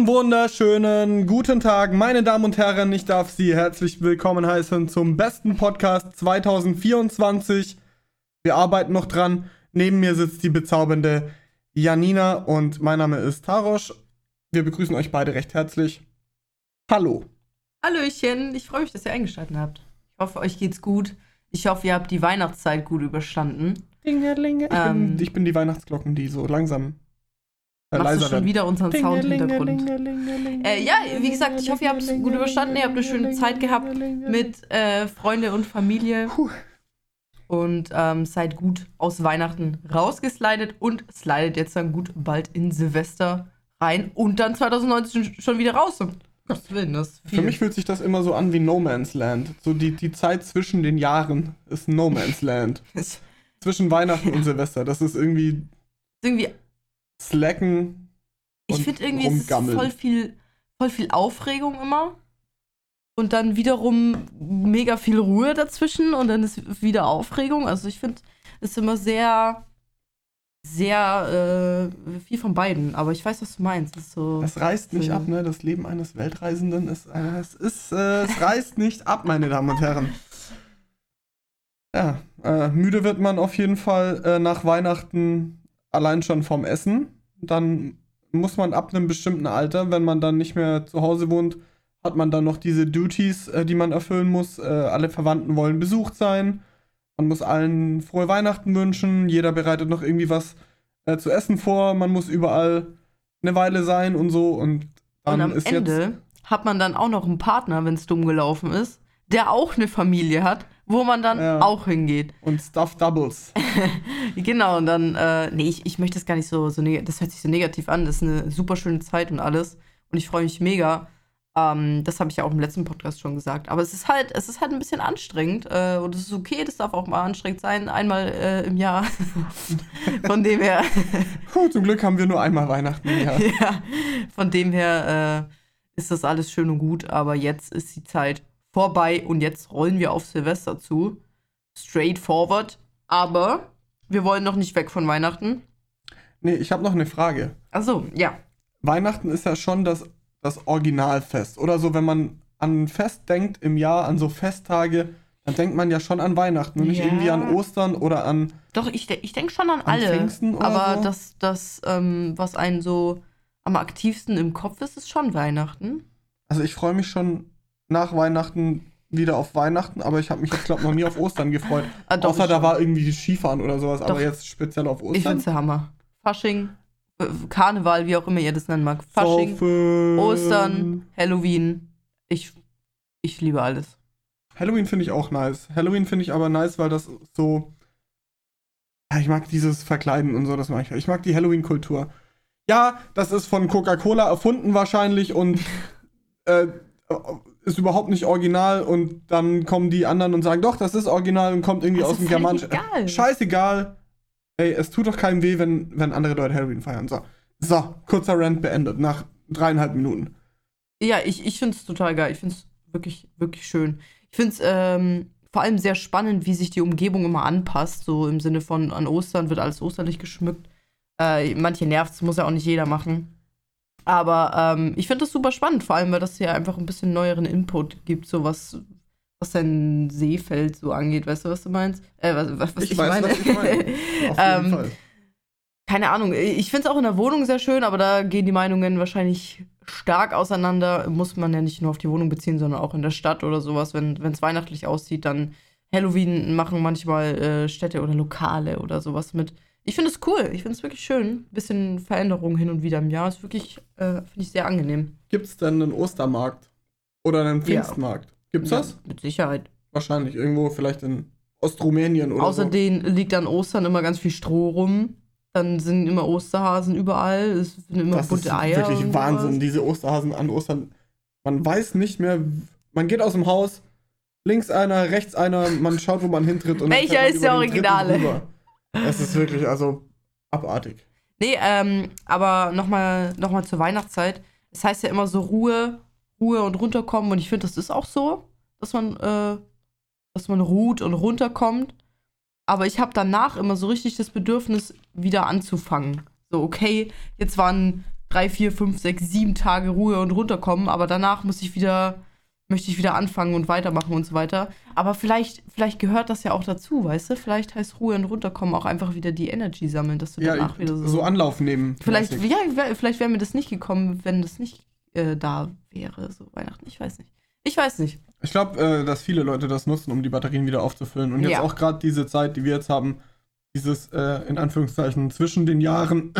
Einen wunderschönen guten Tag, meine Damen und Herren. Ich darf Sie herzlich willkommen heißen zum besten Podcast 2024. Wir arbeiten noch dran. Neben mir sitzt die bezaubernde Janina und mein Name ist Tarosch. Wir begrüßen euch beide recht herzlich. Hallo. Hallöchen, ich freue mich, dass ihr eingeschaltet habt. Ich hoffe, euch geht's gut. Ich hoffe, ihr habt die Weihnachtszeit gut überstanden. Dingelinge. Ich, Ähm. bin, ich bin die Weihnachtsglocken, die so langsam Machst du schon wieder unseren Sound im Hintergrund? Dingelingelingelinge. Äh, ja, wie gesagt, ich hoffe, ihr habt es gut überstanden. Ihr habt eine schöne Zeit gehabt mit äh, Freunde und Familie. Puh. Und ähm, seid gut aus Weihnachten rausgeslidet und slidet jetzt dann gut bald in Silvester rein und dann 2019 schon wieder raus. Willen, das ist viel. Für mich fühlt sich das immer so an wie No Man's Land. So die, die Zeit zwischen den Jahren ist No Man's Land. ist Zwischen Weihnachten und Silvester. Das ist irgendwie irgendwie Slacken. Ich finde irgendwie, es ist rumgammeln. voll viel, voll viel Aufregung immer. Und dann wiederum mega viel Ruhe dazwischen und dann ist wieder Aufregung. Also ich finde, es ist immer sehr, sehr äh, viel von beiden. Aber ich weiß, was du meinst. Es ist so, Das reißt nicht ab, ne? Das Leben eines Weltreisenden ist, äh, es ist, äh, es reißt nicht ab, meine Damen und Herren. Ja, äh, müde wird man auf jeden Fall äh, nach Weihnachten allein schon vom Essen. Dann muss man ab einem bestimmten Alter, wenn man dann nicht mehr zu Hause wohnt, hat man dann noch diese Duties, äh, die man erfüllen muss. Äh, alle Verwandten wollen besucht sein. Man muss allen frohe Weihnachten wünschen. Jeder bereitet noch irgendwie was äh, zu essen vor. Man muss überall eine Weile sein und so. Und dann und am ist Ende hat man dann auch noch einen Partner, wenn es dumm gelaufen ist, der auch eine Familie hat, wo man dann Ja. auch hingeht. Und Stuff Doubles. Genau, und dann, äh, nee, ich, ich möchte das gar nicht so, so das hört sich so negativ an, das ist eine super schöne Zeit und alles. Und ich freue mich mega. Ähm, das habe ich ja auch im letzten Podcast schon gesagt. Aber es ist halt, es ist halt ein bisschen anstrengend. Äh, und es ist okay, das darf auch mal anstrengend sein, einmal äh, im Jahr. von dem her, Puh, zum Glück haben wir nur einmal Weihnachten im Jahr. ja, von dem her äh, ist das alles schön und gut. Aber jetzt ist die Zeit vorbei und jetzt rollen wir auf Silvester zu. Straightforward. Aber wir wollen noch nicht weg von Weihnachten. Nee, ich habe noch eine Frage. Achso, ja. Weihnachten ist ja schon das, das Originalfest. Oder so, wenn man an ein Fest denkt im Jahr, an so Festtage, dann denkt man ja schon an Weihnachten und nicht Ja. irgendwie an Ostern oder an. Doch, ich, ich denke schon an, An alle. Pfingsten oder aber so? das, das ähm, was einen so am aktivsten im Kopf ist, ist schon Weihnachten. Also ich freue mich schon nach Weihnachten wieder auf Weihnachten, aber ich habe mich jetzt, glaube noch nie auf Ostern gefreut. Ah, doch, Außer ich da war irgendwie Skifahren oder sowas, aber Doch. jetzt speziell auf Ich Ostern. find's der Hammer. Fasching, äh, Karneval, wie auch immer ihr das nennen mag. Fasching, Saufen. Ostern, Halloween. Ich, ich liebe alles. Halloween finde ich auch nice. Halloween finde ich aber nice, weil das so. Ja, ich mag dieses Verkleiden und so, das mag ich. Ich mag die Halloween-Kultur. Ja, das ist von Coca-Cola erfunden wahrscheinlich und äh, ist überhaupt nicht original und dann kommen die anderen und sagen, doch, das ist original und kommt irgendwie Das aus dem Germanischen. egal. Scheißegal. Ey, es tut doch keinem weh, wenn, wenn andere Leute Halloween feiern. So. So, kurzer Rant beendet nach dreieinhalb Minuten. Ja, ich, ich finde es total geil. Ich finde es wirklich, wirklich schön. Ich finde es ähm, vor allem sehr spannend, wie sich die Umgebung immer anpasst. So im Sinne von, an Ostern wird alles osterlich geschmückt. Äh, manche nervt muss ja auch nicht jeder machen. Aber ähm, ich finde das super spannend, vor allem, weil das hier einfach ein bisschen neueren Input gibt, so was, was dein Seefeld so angeht. Weißt du, was du meinst? Äh, was, was, was Ich weiß, was ich meine. Auf jeden Ähm, Fall. keine Ahnung, ich finde es auch in der Wohnung sehr schön, aber da gehen die Meinungen wahrscheinlich stark auseinander. Muss man ja nicht nur auf die Wohnung beziehen, sondern auch in der Stadt oder sowas. Wenn es weihnachtlich aussieht, dann Halloween machen manchmal äh, Städte oder Lokale oder sowas mit. Ich finde es cool, ich finde es wirklich schön. Bisschen Veränderung hin und wieder im Jahr ist wirklich, äh, finde ich sehr angenehm. Gibt es denn einen Ostermarkt? Oder einen Ja. Pfingstmarkt? Gibt's Ja, das? mit Sicherheit. Wahrscheinlich. Irgendwo vielleicht in Ostrumänien oder Außerdem liegt an Ostern immer ganz viel Stroh rum. Dann sind immer Osterhasen überall. Es sind so. immer Das ist bunte Eier. wirklich Wahnsinn, sowas. diese Osterhasen an Ostern. Man weiß nicht mehr, man geht aus dem Haus, links einer, rechts einer, man schaut, wo man hintritt. Und Welcher ist der Originale? Es ist wirklich, also, abartig. Nee, ähm, aber nochmal noch mal zur Weihnachtszeit. Es heißt ja immer so Ruhe, Ruhe und runterkommen. Und ich finde, das ist auch so, dass man, äh, dass man ruht und runterkommt. Aber ich habe danach immer so richtig das Bedürfnis, wieder anzufangen. So, okay, jetzt waren drei, vier, fünf, sechs, sieben Tage Ruhe und runterkommen, aber danach muss ich wieder, möchte ich wieder anfangen und weitermachen und so weiter. Aber vielleicht, vielleicht gehört das ja auch dazu, weißt du? Vielleicht heißt Ruhe und runterkommen auch einfach wieder die Energy sammeln, dass du Ja, danach wieder so. so Anlauf nehmen. vielleicht, ja, wär- vielleicht wäre mir das nicht gekommen, wenn das nicht äh, da wäre, so Weihnachten. Ich weiß nicht. Ich weiß nicht. Ich glaube, äh, dass viele Leute das nutzen, um die Batterien wieder aufzufüllen. Und jetzt Ja. auch gerade diese Zeit, die wir jetzt haben, dieses äh, in Anführungszeichen zwischen den Jahren,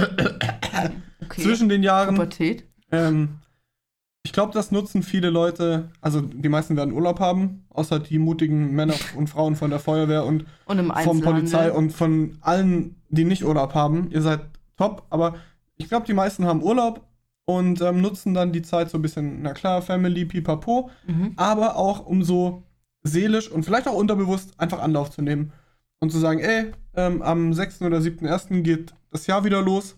Okay. zwischen den Jahren. Pubertät. Ähm, ich glaube, das nutzen viele Leute. Also die meisten werden Urlaub haben, außer die mutigen Männer und Frauen von der Feuerwehr und Und Einzelhandel. Polizei und von allen, die nicht Urlaub haben. Ihr seid top, aber ich glaube, die meisten haben Urlaub und ähm, nutzen dann die Zeit so ein bisschen, na klar, Family, pipapo, Mhm. aber auch um so seelisch und vielleicht auch unterbewusst einfach Anlauf zu nehmen und zu sagen, ey, ähm, am 6. oder 7.1. geht das Jahr wieder los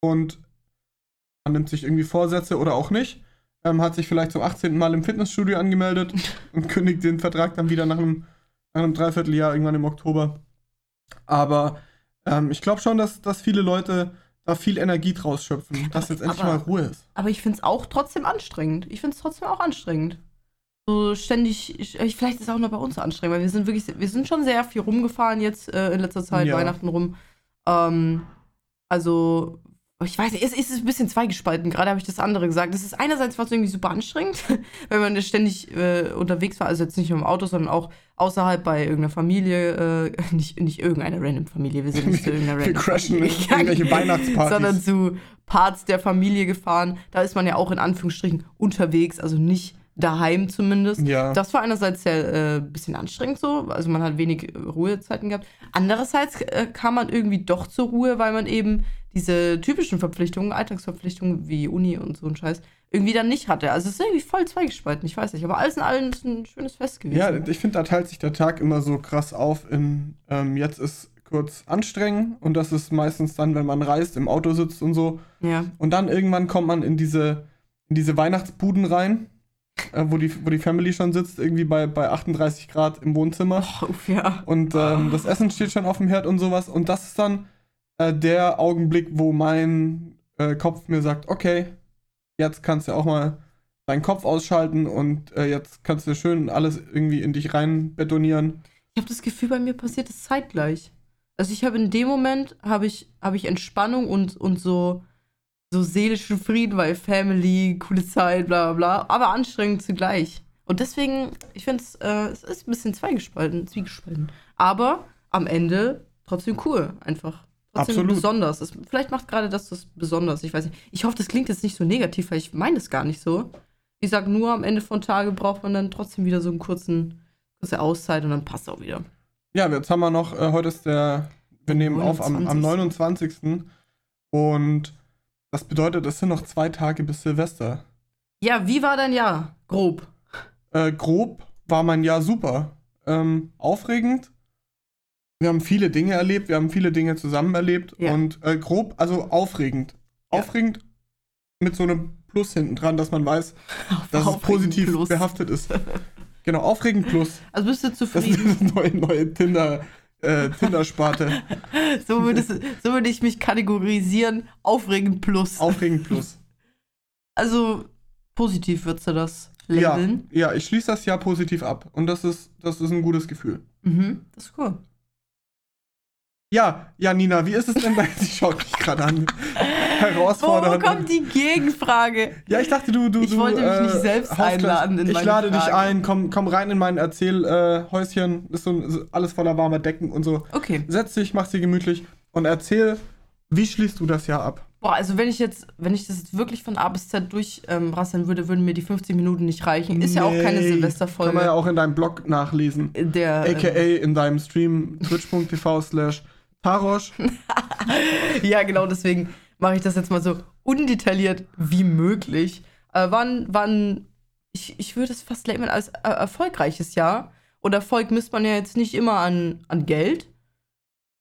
und man nimmt sich irgendwie Vorsätze oder auch nicht, ähm, hat sich vielleicht zum 18. Mal im Fitnessstudio angemeldet und kündigt den Vertrag dann wieder nach einem, nach einem Dreivierteljahr irgendwann im Oktober. Aber ähm, ich glaube schon, dass, dass viele Leute da viel Energie draus schöpfen, dass jetzt endlich Aber- mal Ruhe ist. Aber ich finde es auch trotzdem anstrengend. Ich finde es trotzdem auch anstrengend. So ständig, ich, ich- vielleicht ist es auch nur bei uns anstrengend, weil wir sind wirklich, wir sind schon sehr viel rumgefahren jetzt äh, in letzter Zeit, Ja. Weihnachten rum. Ähm, also, ich weiß nicht, es, ist ein bisschen zweigespalten. Gerade habe ich das andere gesagt. Es ist einerseits was irgendwie super anstrengend, wenn man ständig äh, unterwegs war, also jetzt nicht nur im Auto, sondern auch außerhalb bei irgendeiner Familie, äh, nicht, nicht irgendeine random Familie, wir sind nicht zu irgendeiner Wir random crashen in Familie irgendwelche Weihnachtspartys. sondern zu Parts der Familie gefahren. Da ist man ja auch in Anführungsstrichen unterwegs, also nicht daheim zumindest. ja. Das war einerseits sehr äh, bisschen anstrengend so, also man hat wenig Ruhezeiten gehabt. Andererseits äh, kam man irgendwie doch zur Ruhe, weil man eben diese typischen Verpflichtungen, Alltagsverpflichtungen wie Uni und so ein Scheiß, irgendwie dann nicht hatte. Also es ist irgendwie voll zweigespalten, ich weiß nicht. Aber alles in allem ist ein schönes Fest gewesen. Ja, ich finde, da teilt sich der Tag immer so krass auf in, ähm, jetzt ist kurz anstrengend und das ist meistens dann, wenn man reist, im Auto sitzt und so. ja. Und dann irgendwann kommt man in diese, in diese Weihnachtsbuden rein, äh, wo, die, wo die Family schon sitzt, irgendwie bei, bei 38 Grad im Wohnzimmer. Oh, ja. Und ähm, das Essen steht schon auf dem Herd und sowas. Und das ist dann äh, der Augenblick, wo mein äh, Kopf mir sagt, okay, jetzt kannst du auch mal deinen Kopf ausschalten und äh, jetzt kannst du schön alles irgendwie in dich rein betonieren. Ich habe das Gefühl, bei mir passiert es zeitgleich. Also ich habe in dem Moment habe ich, hab ich Entspannung und, und so, so seelischen Frieden, weil Family, coole Zeit, bla bla bla, aber anstrengend zugleich. Und deswegen, ich finde es, äh, es ist ein bisschen zweigespalten, zwiegespalten. Aber am Ende trotzdem cool, einfach. Trotzdem Absolut. besonders. Es, vielleicht macht gerade das das besonders, ich weiß nicht. Ich hoffe, das klingt jetzt nicht so negativ, weil ich meine das gar nicht so. Ich sag nur, am Ende von Tage braucht man dann trotzdem wieder so einen kurzen, kurze Auszeit und dann passt auch wieder. Ja, jetzt haben wir noch, äh, heute ist der, wir nehmen auf am, am 29. Und das bedeutet, es sind noch zwei Tage bis Silvester. Ja, wie war dein Jahr? Grob. Äh, grob war mein Jahr super. Ähm, aufregend. Wir haben viele Dinge erlebt, wir haben viele Dinge zusammen erlebt. Ja. Und äh, grob, also aufregend. Ja. Aufregend mit so einem Plus hinten dran, dass man weiß, dass es positiv plus. behaftet ist. genau, aufregend plus. Also bist du Das ist zufrieden? eine neue, neue Tinder, äh, Tinder-Sparte. so, würdest, so würde ich mich kategorisieren. Aufregend plus. Aufregend plus. also positiv würdest du das Ja, labeln. ja, ich schließe das Jahr positiv ab. Und das ist, das ist ein gutes Gefühl. Mhm, das ist cool. Ja, ja, Nina, wie ist es denn bei dir? Ich schaue dich gerade an. Wo Herausfordernd. kommt die Gegenfrage? Ja, ich dachte, du, du, Ich du, wollte mich nicht selbst Hausgleich- einladen in Ich lade dich Fragen. ein, komm, komm rein in mein Erzählhäuschen. Äh, ist so, so alles voller warmer Decken und so. Okay. Setz dich, mach dir gemütlich und erzähl, wie schließt du das Jahr ab? Boah, also wenn ich jetzt, wenn ich das jetzt wirklich von A bis Z durchrasseln würde, würden mir die 50 Minuten nicht reichen. Ist ja auch keine Nee, Silvesterfolge. Kann man ja auch in deinem Blog nachlesen. Der, AKA in deinem Stream twitch.tv slash Tarosch. Ja, genau, deswegen mache ich das jetzt mal so undetailliert wie möglich. Äh, wann, wann, ich, ich würde es fast labeln als äh, erfolgreiches Jahr. Und Erfolg misst man ja jetzt nicht immer an, an Geld,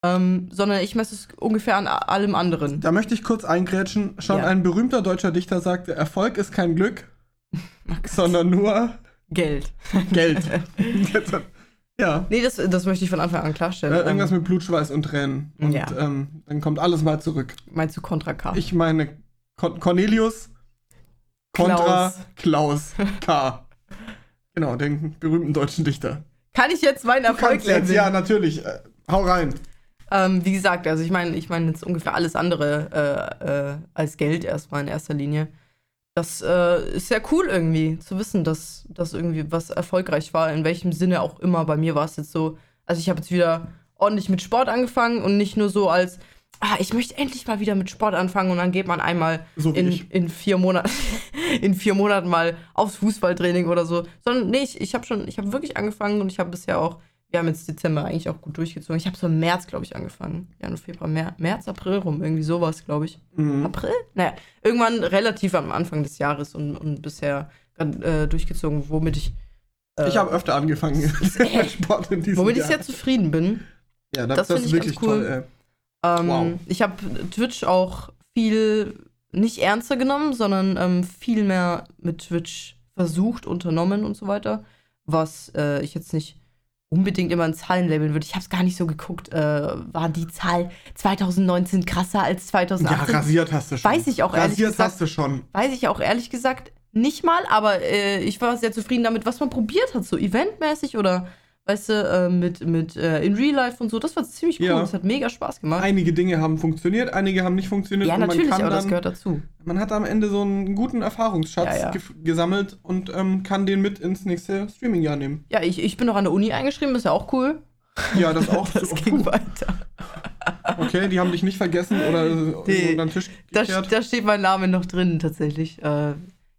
ähm, sondern ich messe es ungefähr an allem anderen. Da möchte ich kurz eingrätschen. Schon Ja. ein berühmter deutscher Dichter sagte, Erfolg ist kein Glück, sondern nur Geld. Geld. ja. Nee, das, das möchte ich von Anfang an klarstellen. Äh, irgendwas ähm, mit Blut, Schweiß und Tränen. Und Ja. ähm, dann kommt alles mal zurück. meinst du Contra K? Ich meine Con Cornelius kontra Klaus. K. Genau, den berühmten deutschen Dichter. Kann ich jetzt meinen Erfolg jetzt, ja, natürlich. Äh, hau rein. Ähm, wie gesagt, also ich meine, ich meine jetzt ungefähr alles andere äh, äh, als Geld erstmal in erster Linie. Das äh, ist sehr cool irgendwie zu wissen, dass das irgendwie was erfolgreich war, in welchem Sinne auch immer. Bei mir war es jetzt so, also ich habe jetzt wieder ordentlich mit Sport angefangen und nicht nur so als, ah, ich möchte endlich mal wieder mit Sport anfangen und dann geht man einmal So in, in vier Monaten in vier Monaten mal aufs Fußballtraining oder so, sondern nee, ich, ich habe schon, ich habe wirklich angefangen und ich habe bisher auch, wir haben jetzt Dezember eigentlich auch gut durchgezogen. Ich habe so im März, glaube ich, angefangen. Januar, Februar, März, März, April rum, irgendwie sowas, glaube ich. Mhm. April? Naja, irgendwann relativ am Anfang des Jahres und, und bisher äh, durchgezogen, womit ich äh, Ich habe öfter angefangen mit Sport in diesem womit ich Jahr. sehr zufrieden bin. ja, das, das das ist ich wirklich cool. toll. Ey. Ähm, Wow. Ich habe Twitch auch viel nicht ernster genommen, sondern ähm, viel mehr mit Twitch versucht, unternommen und so weiter. Was äh, ich jetzt nicht unbedingt immer in Zahlen labeln würde. Ich habe es gar nicht so geguckt. Äh, war die Zahl 2019 krasser als Ja, 2018? rasiert hast du schon. Weiß ich auch ehrlich Rasiert gesagt. hast du schon. Weiß ich auch ehrlich gesagt nicht mal, aber äh, ich war sehr zufrieden damit, was man probiert hat, so eventmäßig oder weißt du, äh, mit, mit äh, in Real Life und so. Das war ziemlich cool. Ja. Das hat mega Spaß gemacht. Einige Dinge haben funktioniert, einige haben nicht funktioniert. ja, natürlich, man kann aber das dann, gehört dazu. Man hat am Ende so einen guten Erfahrungsschatz Ja, ja. gesammelt und ähm, kann den mit ins nächste Streaming-Jahr nehmen. Ja, ich, ich bin noch an der Uni eingeschrieben, ist ja auch cool. Ja, das auch. Das Oh, ging weiter. Okay, die haben dich nicht vergessen oder Nee. unter den Tisch Da, da steht mein Name noch drin, tatsächlich. Äh,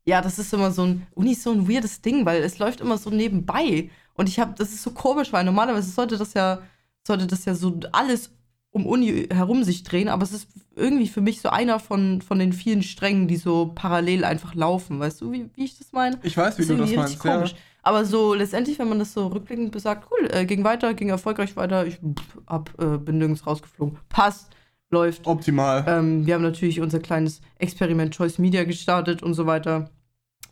ja, das ist immer so ein. Uni ist so ein weirdes Ding, weil es läuft immer so nebenbei. Und ich habe, das ist so komisch, weil normalerweise sollte das ja, sollte das ja so alles um Uni herum sich drehen, aber es ist irgendwie für mich so einer von, von den vielen Strängen, die so parallel einfach laufen. Weißt du, wie, wie ich das meine? Ich weiß, wie ist du das meinst. komisch. Aber so letztendlich, wenn man das so rückblickend besagt, cool, äh, ging weiter, ging erfolgreich weiter, ich pff, äh, bin nirgends rausgeflogen. Passt, läuft. Ja. Optimal. Ähm, wir haben natürlich unser kleines Experiment Choice Media gestartet und so weiter,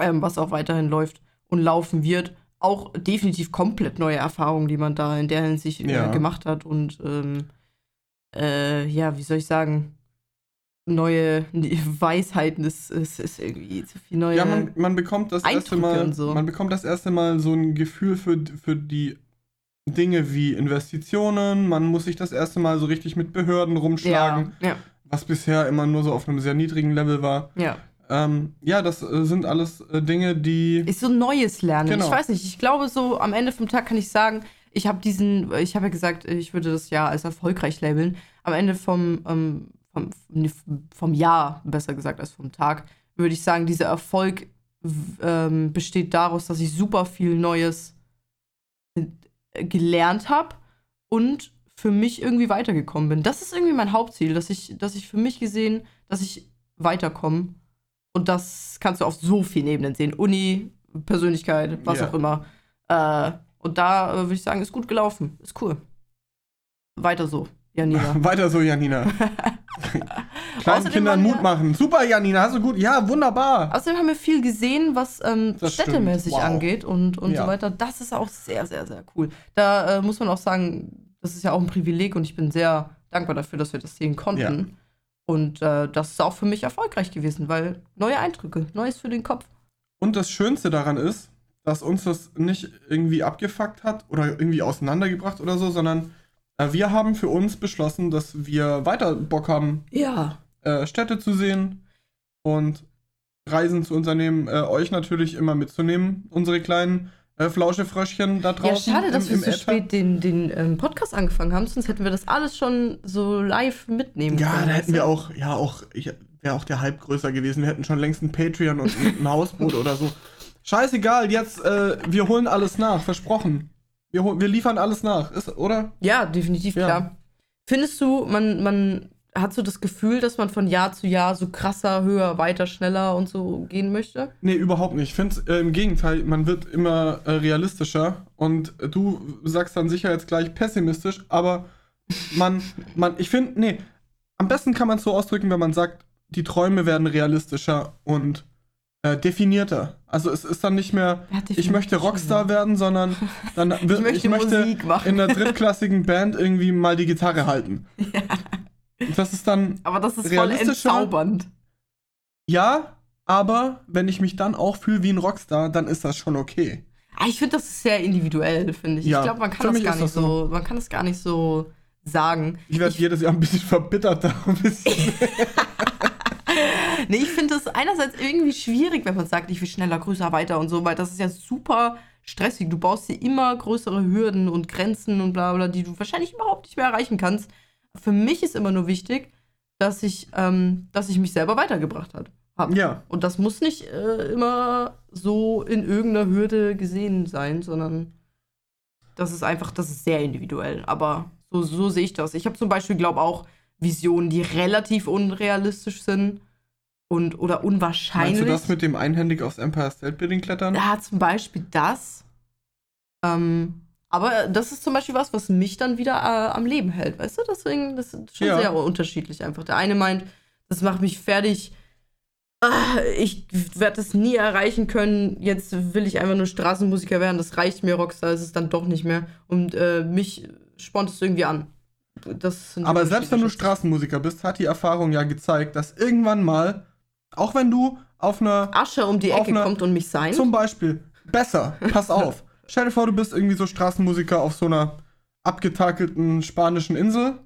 ähm, was auch weiterhin läuft und laufen wird. Auch definitiv komplett neue Erfahrungen, die man da in der Hinsicht Ja. äh, gemacht hat und ähm, äh, ja, wie soll ich sagen, neue Weisheiten, es ist, ist irgendwie zu viel neue. ja, man, man bekommt das erste Eindrücke Mal, und so. man bekommt das erste Mal so ein Gefühl für, für die Dinge wie Investitionen. Man muss sich das erste Mal so richtig mit Behörden rumschlagen, ja, ja, was bisher immer nur so auf einem sehr niedrigen Level war. ja. Ähm, ja, das äh, sind alles äh, Dinge, die. Ist so neues Lernen. Genau. Ich weiß nicht, ich glaube so am Ende vom Tag kann ich sagen, ich habe diesen, ich habe ja gesagt, ich würde das Jahr als erfolgreich labeln. Am Ende vom, ähm, vom, vom Jahr, besser gesagt als vom Tag, würde ich sagen, dieser Erfolg ähm, besteht daraus, dass ich super viel Neues äh, gelernt habe und für mich irgendwie weitergekommen bin. Das ist irgendwie mein Hauptziel, dass ich, dass ich für mich gesehen, dass ich weiterkomme. Und das kannst du auf so vielen Ebenen sehen. Uni, Persönlichkeit, was Ja. auch immer. Äh, und da äh, würde ich sagen, ist gut gelaufen. Ist cool. Weiter so, Janina. Weiter so, Janina. Kleinen Kindern Mut wir- machen. Super, Janina, hast du gut. Ja, wunderbar. Außerdem haben wir viel gesehen, was ähm, städtemäßig Wow. angeht und, und Ja. so weiter. Das ist auch sehr, sehr, sehr cool. Da äh, muss man auch sagen, das ist ja auch ein Privileg und ich bin sehr dankbar dafür, dass wir das sehen konnten. Und äh, das ist auch für mich erfolgreich gewesen, weil neue Eindrücke, Neues für den Kopf. Und das Schönste daran ist, dass uns das nicht irgendwie abgefuckt hat oder irgendwie auseinandergebracht oder so, sondern äh, wir haben für uns beschlossen, dass wir weiter Bock haben, Ja. äh, Städte zu sehen und Reisen zu unternehmen, äh, euch natürlich immer mitzunehmen, unsere kleinen äh, Flauschefröschchen da Ja, draußen. schade, dass im, wir im so Äther. spät den, den ähm, Podcast angefangen haben, sonst hätten wir das alles schon so live mitnehmen Ja, können. da weißt hätten wir auch, ja, auch, wäre auch der Hype größer gewesen. Wir hätten schon längst ein Patreon und ein, Hausboot oder so. Scheißegal, jetzt, äh, wir holen alles nach, versprochen. Wir, wir liefern alles nach, ist, oder? Ja, definitiv, Ja. klar. Findest du, man, man hat so das Gefühl, dass man von Jahr zu Jahr so krasser, höher, weiter, schneller und so gehen möchte? Nee, überhaupt nicht. Ich finde äh, im Gegenteil, man wird immer äh, realistischer und äh, du sagst dann sicher jetzt gleich pessimistisch, aber man, man, ich finde, nee, am besten kann man es so ausdrücken, wenn man sagt, die Träume werden realistischer und äh, definierter. Also es ist dann nicht mehr, Ja, ich möchte Rockstar werden, sondern dann wird, Ich möchte Musik machen. in der drittklassigen Band irgendwie mal die Gitarre halten. Das ist dann Aber das ist voll entzaubernd. Ja, aber wenn ich mich dann auch fühle wie ein Rockstar, dann ist das schon okay. Ah, ich finde, das ist sehr individuell, finde ich. Ja, ich glaube, man kann das gar nicht das so, man kann das gar nicht so sagen. Ich werde jedes Jahr ein bisschen verbitterter. Ein bisschen. Nee, ich finde es einerseits irgendwie schwierig, wenn man sagt, ich will schneller, größer, weiter und so, weil das ist ja super stressig. Du baust dir immer größere Hürden und Grenzen und bla bla, die du wahrscheinlich überhaupt nicht mehr erreichen kannst. Für mich ist immer nur wichtig, dass ich, ähm, dass ich mich selber weitergebracht habe. ja. Und das muss nicht äh, immer so in irgendeiner Hürde gesehen sein, sondern das ist einfach, das ist sehr individuell. Aber so, so sehe ich das. Ich habe zum Beispiel, glaube auch Visionen, die relativ unrealistisch sind und oder unwahrscheinlich. Meinst du das mit dem einhändig aufs Empire State Building klettern? Ja, zum Beispiel das. Ähm, aber das ist zum Beispiel was, was mich dann wieder äh, am Leben hält, weißt du? Deswegen, das ist schon Ja. sehr unterschiedlich einfach. Der eine meint, das macht mich fertig. Ah, ich werde das nie erreichen können. Jetzt will ich einfach nur Straßenmusiker werden. Das reicht mir, Rockstar ist es dann doch nicht mehr. Und äh, mich spornt es irgendwie an. Aber selbst wenn du Straßenmusiker bist, hat die Erfahrung ja gezeigt, dass irgendwann mal, auch wenn du auf einer, Asche um die Ecke einer- kommt und mich sein. zum Beispiel, besser, pass auf. Stell dir vor, du bist irgendwie so Straßenmusiker auf so einer abgetakelten spanischen Insel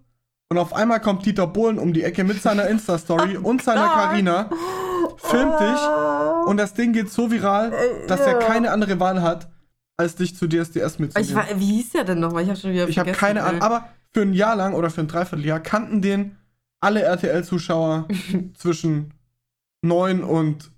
und auf einmal kommt Dieter Bohlen um die Ecke mit seiner Insta-Story und seiner. Karina, filmt dich Ah. und das Ding geht so viral, dass er keine andere Wahl hat, als dich zu DSDS Ich mitzunehmen. war, wie hieß der denn nochmal? Ich habe schon wieder Ich habe keine. Ahnung, aber für ein Jahr lang oder für ein Dreivierteljahr kannten den alle RTL-Zuschauer zwischen 9 und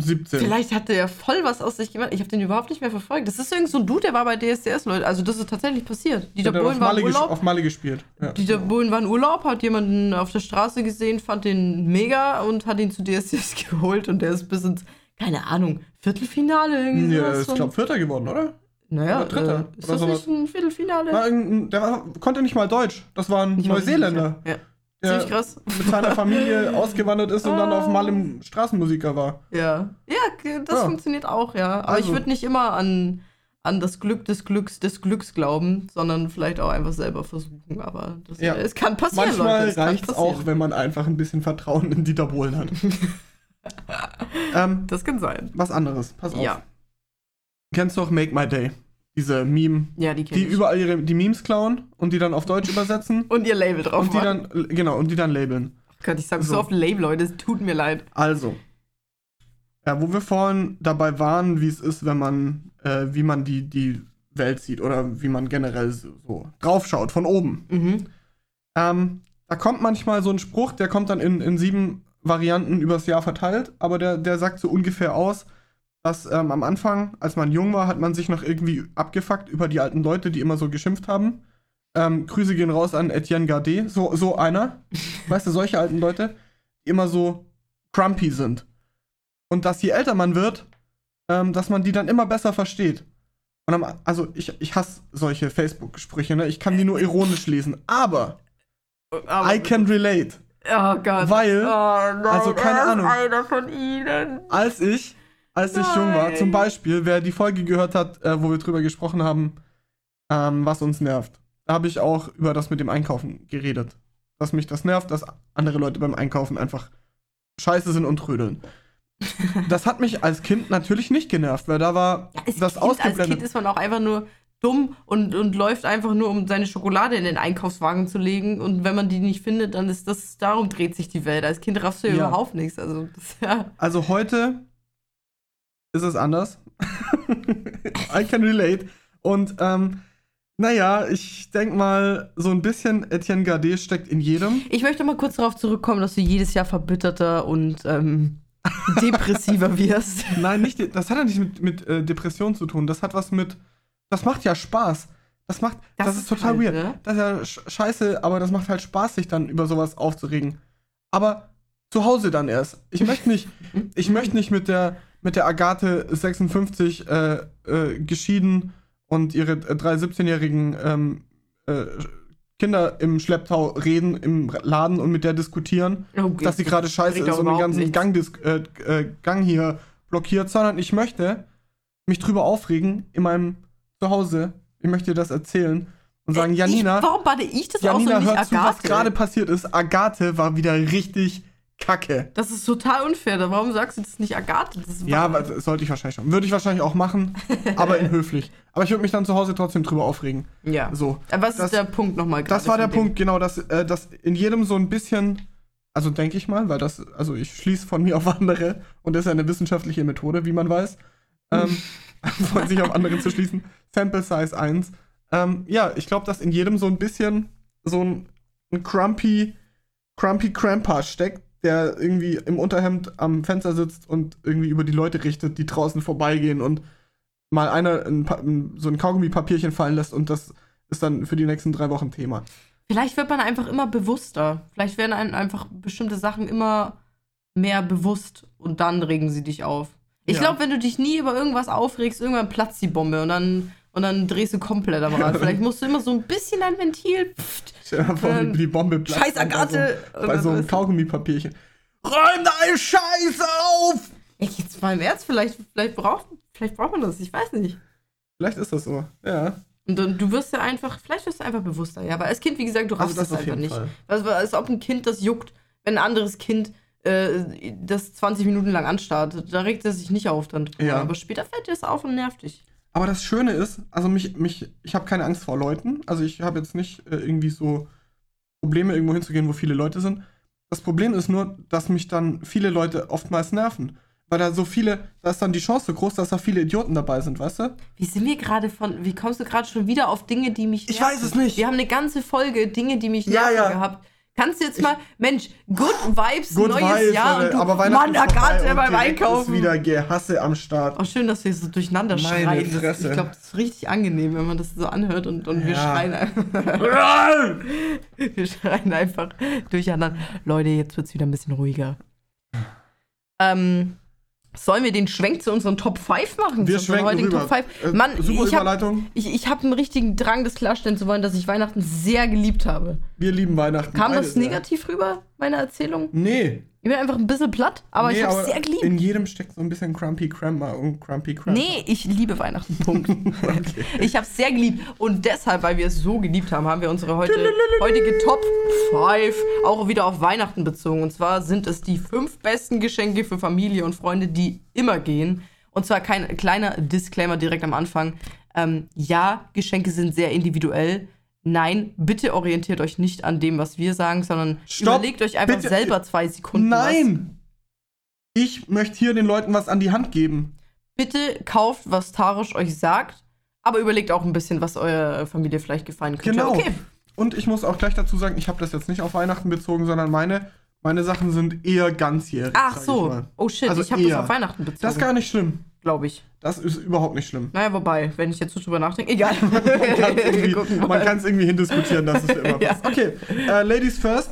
17. Vielleicht hat ja voll was aus sich gemacht. Ich habe den überhaupt nicht mehr verfolgt. Das ist irgend so ein Dude, der war bei DSDS, Leute. Also das ist tatsächlich passiert. Dieter hat Bohlen war im Urlaub. auf Malle gespielt. Ja. Dieter Bohlen war in Urlaub, hat jemanden auf der Straße gesehen, fand den mega und hat ihn zu DSDS geholt und der ist bis ins, keine Ahnung, Viertelfinale irgendwie Ja, sowas ist, glaube Vierter geworden, oder? Naja, oder Dritter äh, ist oder das nicht ein Viertelfinale? War der war, konnte nicht mal Deutsch. Das war ein Neuseeländer. Ja. Ziemlich krass. mit seiner Familie ausgewandert ist und dann auf Ah. Malle im Straßenmusiker war. Ja. Ja, das funktioniert auch, ja. Aber ich Also. würde nicht immer an, an das Glück des Glücks des Glücks glauben, sondern vielleicht auch einfach selber versuchen. Aber das, Ja. es kann passieren, Manchmal reicht es auch, wenn man einfach ein bisschen Vertrauen in Dieter Bohlen hat. ähm, Das kann sein. was anderes, pass auf. Ja. Kennst du auch Make My Day? Diese Meme, Ja, die die überall ihre, die Memes klauen und die dann auf Deutsch übersetzen und ihr Label drauf und die machen. dann, genau, und die dann labeln. Gott, ich sag so, So. oft Label, Leute, es tut mir leid. Also, ja, wo wir vorhin dabei waren, wie es ist, wenn man, äh, wie man die, die Welt sieht oder wie man generell so, so draufschaut, von oben. Mhm. Ähm, da kommt manchmal so ein Spruch, der kommt dann in, in sieben Varianten übers Jahr verteilt, aber der, der sagt so ungefähr aus, dass ähm, am Anfang, als man jung war, hat man sich noch irgendwie abgefuckt über die alten Leute, die immer so geschimpft haben. Ähm, Grüße gehen raus an Etienne Gardet, so, so einer. weißt du, solche alten Leute, die immer so crumpy sind. Und dass je älter man wird, ähm, dass man die dann immer besser versteht. Und am, also ich, ich hasse solche Facebook-Sprüche, ne? Ich kann die nur ironisch lesen. Aber Aber, I can relate. oh Gott. Weil- oh nein, also keine ist Ahnung. einer von ihnen. Als ich, als ich jung war, zum Beispiel, wer die Folge gehört hat, äh, wo wir drüber gesprochen haben, ähm, was uns nervt, da habe ich auch über das mit dem Einkaufen geredet. Dass mich das nervt, dass andere Leute beim Einkaufen einfach scheiße sind und trödeln. Das hat mich als Kind natürlich nicht genervt, weil da war Ja, als das kind, als ausgeblendet. Kind ist man auch einfach nur dumm und, und läuft einfach nur, um seine Schokolade in den Einkaufswagen zu legen. Und wenn man die nicht findet, dann ist das, darum dreht sich die Welt. Als Kind raffst du ja, Ja. überhaupt nichts. Also, das, ja. Also heute ist es anders. I can relate. Und ähm, naja, ich denke mal, so ein bisschen Etienne Gardet steckt in jedem. Ich möchte mal kurz darauf zurückkommen, dass du jedes Jahr verbitterter und ähm, depressiver wirst. Nein, nicht, das hat ja nicht mit, mit äh, Depression zu tun. Das hat was mit. Das macht ja Spaß. Das macht. Das, ist, total halt, weird. ne? Das ist ja sch scheiße, aber das macht halt Spaß, sich dann über sowas aufzuregen. Aber zu Hause dann erst. Ich möchte nicht, ich möchte nicht mit der, mit der Agathe 56 äh, äh, geschieden und ihre äh, drei 17-jährigen ähm, äh, Kinder im Schlepptau reden im Laden und mit der diskutieren, Okay. dass sie gerade scheiße ist auch und den ganzen. Gang, äh, äh, Gang hier blockiert, sondern ich möchte mich drüber aufregen in meinem Zuhause. Ich möchte dir das erzählen und sagen, Janina, Ich, warum bade ich das Janina, aus und hör nicht zu, was Agathe? gerade passiert ist. Agathe war wieder richtig kacke. Das ist total unfair. Warum sagst du das nicht Agathe? Das ja, das sollte ich wahrscheinlich schon. Würde ich wahrscheinlich auch machen, aber in höflich. Aber ich würde mich dann zu Hause trotzdem drüber aufregen. Ja. So. Aber was Das- ist der Punkt nochmal Das war der Punkt, genau, dass, äh, dass in jedem so ein bisschen, also denke ich mal, weil das, also ich schließe von mir auf andere und das ist ja eine wissenschaftliche Methode, wie man weiß, ähm, von sich auf andere zu schließen. Sample Size 1. Ähm, ja, ich glaube, dass in jedem so ein bisschen so ein, ein Crumpy, Crumpy Cramper steckt, der irgendwie im Unterhemd am Fenster sitzt und irgendwie über die Leute richtet, die draußen vorbeigehen und mal einer ein, so ein Kaugummi-Papierchen fallen lässt und das ist dann für die nächsten drei Wochen Thema. Vielleicht wird man einfach immer bewusster. Vielleicht werden einem einfach bestimmte Sachen immer mehr bewusst und dann regen sie dich auf. Ich Ja. glaube, wenn du dich nie über irgendwas aufregst, irgendwann platzt die Bombe und dann, und dann drehst du komplett am Rad. Vielleicht musst du immer so ein bisschen ein Ventil. Pft, Stell dir vor, Ähm, wie die Bombe platzt Scheiß dann bei Agathe! So, bei so einem? Kaugummipapierchen. Räum deine Scheiße auf! Ey, jetzt mal im Ernst, vielleicht, vielleicht, braucht, vielleicht braucht man das, ich weiß nicht. Vielleicht ist das so, ja. Und dann, du wirst ja einfach, vielleicht wirst du einfach bewusster, ja. Aber als Kind, wie gesagt, du raffst Also das das einfach nicht. Fall. Also, als ob ein Kind das juckt, wenn ein anderes Kind äh, das 20 Minuten lang anstarrt. Da regt er sich nicht auf dann. drüber. Ja. Aber später fällt dir das auf und nervt dich. Aber das Schöne ist, also mich, mich, ich habe keine Angst vor Leuten. Also ich habe jetzt nicht äh, irgendwie so Probleme, irgendwo hinzugehen, wo viele Leute sind. Das Problem ist nur, dass mich dann viele Leute oftmals nerven. Weil da so viele, da ist dann die Chance so groß, dass da viele Idioten dabei sind, weißt du? Wie sind wir gerade von, wie kommst du gerade schon wieder auf Dinge, die mich Ich nerven? weiß es nicht. Wir haben eine ganze Folge Dinge, die mich Ja, nerven ja. gehabt. Kannst du jetzt mal, Mensch, Good Vibes, Good neues Vibes, Jahr und du, aber Weihnachten Mann, Agathe beim Einkaufen. ist wieder Gehasse am Start. Auch schön, dass wir so durcheinander Meine schreien. Das, ich glaube, das ist richtig angenehm, wenn man das so anhört und, und wir Ja. schreien einfach. wir schreien einfach durcheinander. Leute, jetzt wird es wieder ein bisschen ruhiger. Ähm, sollen wir den Schwenk zu unseren Top 5 machen? Wir zu schwenken rüber. Top 5? Äh, Mann, super ich habe ich, ich hab einen richtigen Drang, das klarstellen zu wollen, dass ich Weihnachten sehr geliebt habe. Wir lieben Weihnachten. Kam das negativ rüber, meine Erzählung? Nee. Ich bin einfach ein bisschen platt, aber nee, ich habe aber sehr geliebt. In jedem steckt so ein bisschen Crumpy Crammer und Crumpy Crammer. Nee, ich liebe Weihnachten. Punkt. Okay. Ich habe es sehr geliebt. Und deshalb, weil wir es so geliebt haben, haben wir unsere heute, heutige Top 5 auch wieder auf Weihnachten bezogen. Und zwar sind es die fünf besten Geschenke für Familie und Freunde, die immer gehen. Und zwar kein kleiner Disclaimer direkt am Anfang. Ähm, ja, Geschenke sind sehr individuell. Nein, bitte orientiert euch nicht an dem, was wir sagen, sondern Stopp, überlegt euch einfach bitte. selber zwei Sekunden. Was. Nein! Ich möchte hier den Leuten was an die Hand geben. bitte kauft, was Tarisch euch sagt, aber überlegt auch ein bisschen, was eurer Familie vielleicht gefallen könnte. Genau. Okay. Und ich muss auch gleich dazu sagen, ich habe das jetzt nicht auf Weihnachten bezogen, sondern meine, meine Sachen sind eher ganzjährig. Ach so. Oh shit, Also ich habe das auf Weihnachten bezogen. Das ist gar nicht schlimm. Glaube ich. Das ist überhaupt nicht schlimm. Naja, wobei, wenn ich jetzt so drüber nachdenke, egal. Man kann es irgendwie, hindiskutieren, dass es für immer Ja. passt. Okay, äh, Ladies first.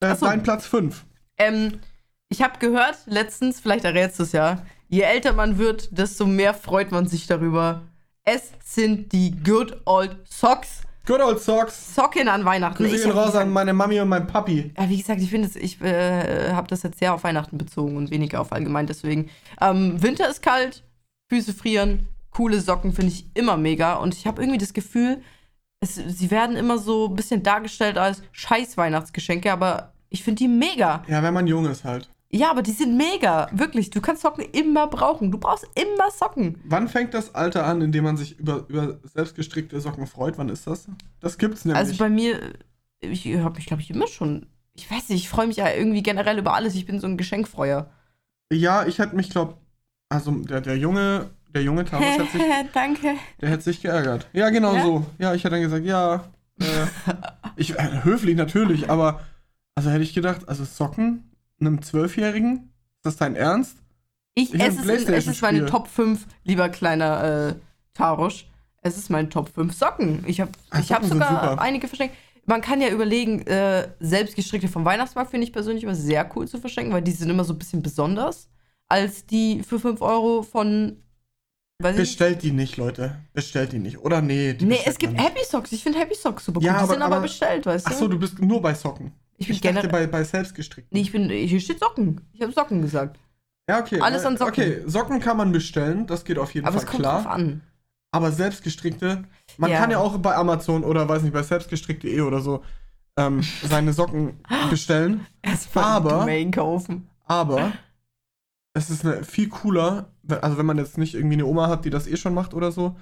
Äh, so. Dein Platz 5. ähm, ich habe gehört letztens, vielleicht errätst du es ja, je älter man wird, desto mehr freut man sich darüber. Es sind die Good Old Socks. Good old Socks. Socken an Weihnachten. Grüße gehen raus an meine Mami und mein Papi. Ja, wie gesagt, ich finde es, ich äh, habe das jetzt sehr auf Weihnachten bezogen und weniger auf allgemein. Deswegen, ähm, Winter ist kalt, Füße frieren, coole Socken finde ich immer mega. Und ich habe irgendwie das Gefühl, es, sie werden immer so ein bisschen dargestellt als scheiß Weihnachtsgeschenke, aber ich finde die mega. Ja, wenn man jung ist halt. Ja, aber die sind mega. Wirklich, du kannst Socken immer brauchen. Du brauchst immer Socken. Wann fängt das Alter an, in dem man sich über, über selbstgestrickte Socken freut? Wann ist das? Das gibt's nämlich. Also bei mir, ich habe mich, glaube ich, immer schon. Ich weiß nicht, ich freue mich ja irgendwie generell über alles. Ich bin so ein Geschenkfreuer. ja, ich hätte mich, glaub, also der, der junge, der junge Taros hätte sich, Danke. der hätte sich geärgert. Ja, genau Ja? so. Ja, ich hätte dann gesagt, ja. Äh, ich, äh, höflich natürlich, aber also hätte ich gedacht, also Socken einem Zwölfjährigen? Ist das dein Ernst? Ich, Ich es, ist, es ist meine. Top 5, lieber kleiner äh, Tarosch. Es ist mein Top 5 Socken. Ich habe Ah, ich hab sogar einige verschenkt. Man kann ja überlegen, äh, selbstgestrickte vom Weihnachtsmarkt finde ich persönlich immer sehr cool zu verschenken, weil die sind immer so ein bisschen besonders als die für 5 Euro von. Ich nicht. Bestellt die nicht, Leute. Bestellt die nicht. Oder nee, die Nee, bestellt es gibt nicht. Happy Socks. Ich finde Happy Socks super cool. Ja, die aber- sind aber, aber- bestellt, weißt du? Ach so, du bist nur bei Socken. Ich bin Ich dachte bei, bei selbstgestrickten. Nee, ich bin. Hier steht Socken. Ich habe Socken gesagt. Ja, okay. Alles an äh, Socken. Okay, Socken kann man bestellen, das geht auf jeden Aber Fall es kommt klar. drauf an. Aber selbstgestrickte, man Ja. kann ja auch bei Amazon oder weiß nicht, bei selbstgestrickt.de oder so ähm, seine Socken bestellen. Erstmal Aber- Domain kaufen. Aber es ist eine, viel cooler, also wenn man jetzt nicht irgendwie eine Oma hat, die das eh schon macht oder so,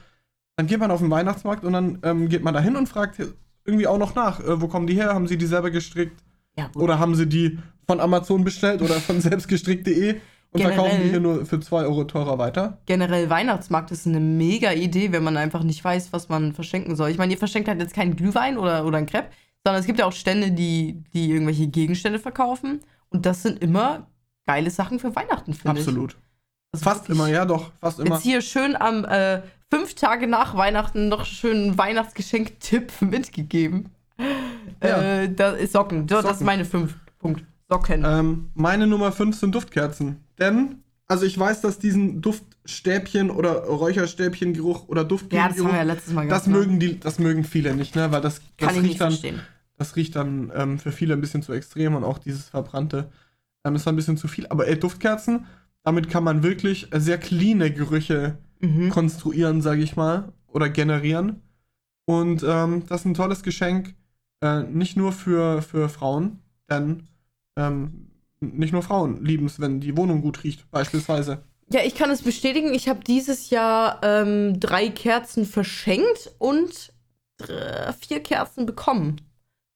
dann geht man auf den Weihnachtsmarkt und dann ähm, geht man da hin und fragt irgendwie auch noch nach, äh, wo kommen die her? Haben sie die selber gestrickt? Ja. Oder haben sie die von Amazon bestellt oder von selbstgestrickt.de und Generell- verkaufen die hier nur für 2 Euro teurer weiter? generell Weihnachtsmarkt ist eine mega Idee, wenn man einfach nicht weiß, was man verschenken soll. Ich meine, ihr verschenkt halt jetzt keinen Glühwein oder, oder ein Crepe, sondern es gibt ja auch Stände, die, die irgendwelche Gegenstände verkaufen. Und das sind immer geile Sachen für Weihnachten, finde ich. Absolut. Also Fast immer, ja doch, fast immer. Jetzt hier schön am äh, fünf Tage nach Weihnachten noch schön einen Weihnachtsgeschenk-Tipp mitgegeben. Ja. Äh, da ist Socken. Das ist Socken. meine fünf Punkt. Socken. Ähm, meine Nummer 5 sind Duftkerzen. Denn, also ich weiß, dass diesen Duftstäbchen oder Räucherstäbchengeruch oder ja, das haben Duftgeruch, wir ja letztes Mal das ne? mögen die, das mögen viele nicht, ne? Weil das, Kann das ich nicht riecht dann, verstehen. das riecht dann ähm, für viele ein bisschen zu extrem und auch dieses verbrannte ähm, ist dann ein bisschen zu viel. Aber ey, Duftkerzen, damit kann man wirklich äh, sehr cleane Gerüche Mhm. konstruieren, sage ich mal, oder generieren. Und ähm, das ist ein tolles Geschenk, äh, nicht nur für, für Frauen, denn ähm, nicht nur Frauen lieben es, wenn die Wohnung gut riecht, beispielsweise. Ja, ich kann es bestätigen. Ich habe dieses Jahr ähm, drei Kerzen verschenkt und dr- vier Kerzen bekommen.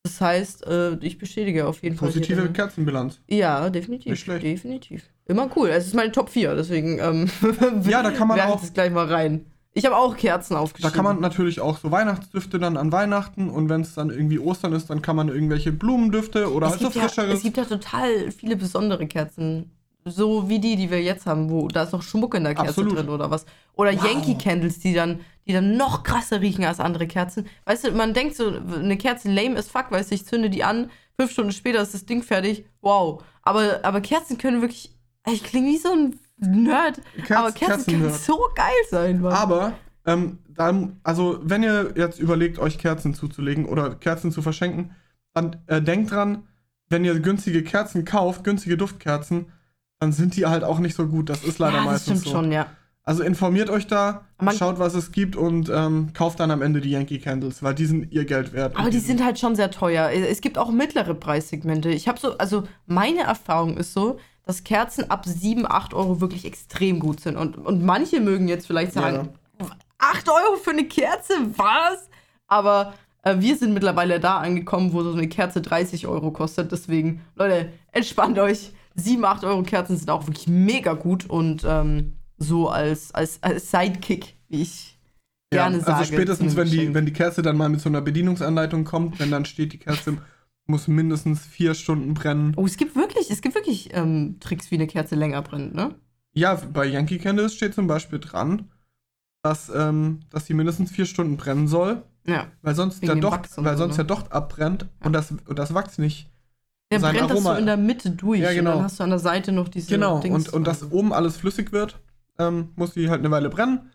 Das heißt, äh, ich bestätige auf jeden Fall. hier Positive Kerzenbilanz. Ja, definitiv. Nicht schlecht. Definitiv. Immer cool. Es ist meine Top 4, deswegen ähm, Ja, da kann man auch- das gleich mal rein. Ich habe auch Kerzen Da aufgeschrieben. kann man natürlich auch so Weihnachtsdüfte dann an Weihnachten und wenn es dann irgendwie Ostern ist, dann kann man irgendwelche Blumendüfte oder es halt so gibt, ja, frischeres. es gibt ja total viele besondere Kerzen. So wie die, die wir jetzt haben, wo da ist noch Schmuck in der Kerze Absolut. drin oder was. Oder Wow. Yankee Candles, die dann, die dann noch krasser riechen als andere Kerzen. Weißt du, man denkt so, eine Kerze lame as fuck, weißt du, ich zünde die an, fünf Stunden später ist das Ding fertig. Wow. Aber, aber Kerzen können wirklich. Ich klinge wie so ein Nerd. Kerz- aber Kerzen können so geil sein, Mann. Aber, ähm, dann, also, wenn ihr jetzt überlegt, euch Kerzen zuzulegen oder Kerzen zu verschenken, dann äh, denkt dran, wenn ihr günstige Kerzen kauft, günstige Duftkerzen, dann sind die halt auch nicht so gut. Das ist leider ja, das meistens stimmt so. schon, ja. Also informiert euch da, Man- schaut, was es gibt und ähm, kauft dann am Ende die Yankee Candles, weil die sind ihr Geld wert. Aber die sind halt schon sehr teuer. Es gibt auch mittlere Preissegmente. Ich habe so, also meine Erfahrung ist so, dass Kerzen ab 7, 8 Euro wirklich extrem gut sind. Und, und manche mögen jetzt vielleicht sagen, 8 Euro für eine Kerze, was? Aber äh, wir sind mittlerweile da angekommen, wo so eine Kerze 30 Euro kostet. Deswegen, Leute, entspannt euch. 7, 8 Euro Kerzen sind auch wirklich mega gut und ähm, so als, als, als Sidekick, wie ich Ja, gerne sage. also spätestens, wenn die, wenn die Kerze dann mal mit so einer Bedienungsanleitung kommt, wenn dann steht, die Kerze muss mindestens vier Stunden brennen. Oh, es gibt wirklich, es gibt wirklich ähm, Tricks, wie eine Kerze länger brennt, ne? Ja, bei Yankee Candles steht zum Beispiel dran, dass, ähm, dass sie mindestens vier Stunden brennen soll, Ja. weil sonst der Docht, weil so, sonst ne? der Docht abbrennt und das, und das Wachs nicht. Der Sein brennt das Aroma- so in der Mitte durch. Ja, genau. Und dann hast du an der Seite noch diese Genau, Dings. und, und dass oben alles flüssig wird, ähm, muss die halt eine Weile brennen.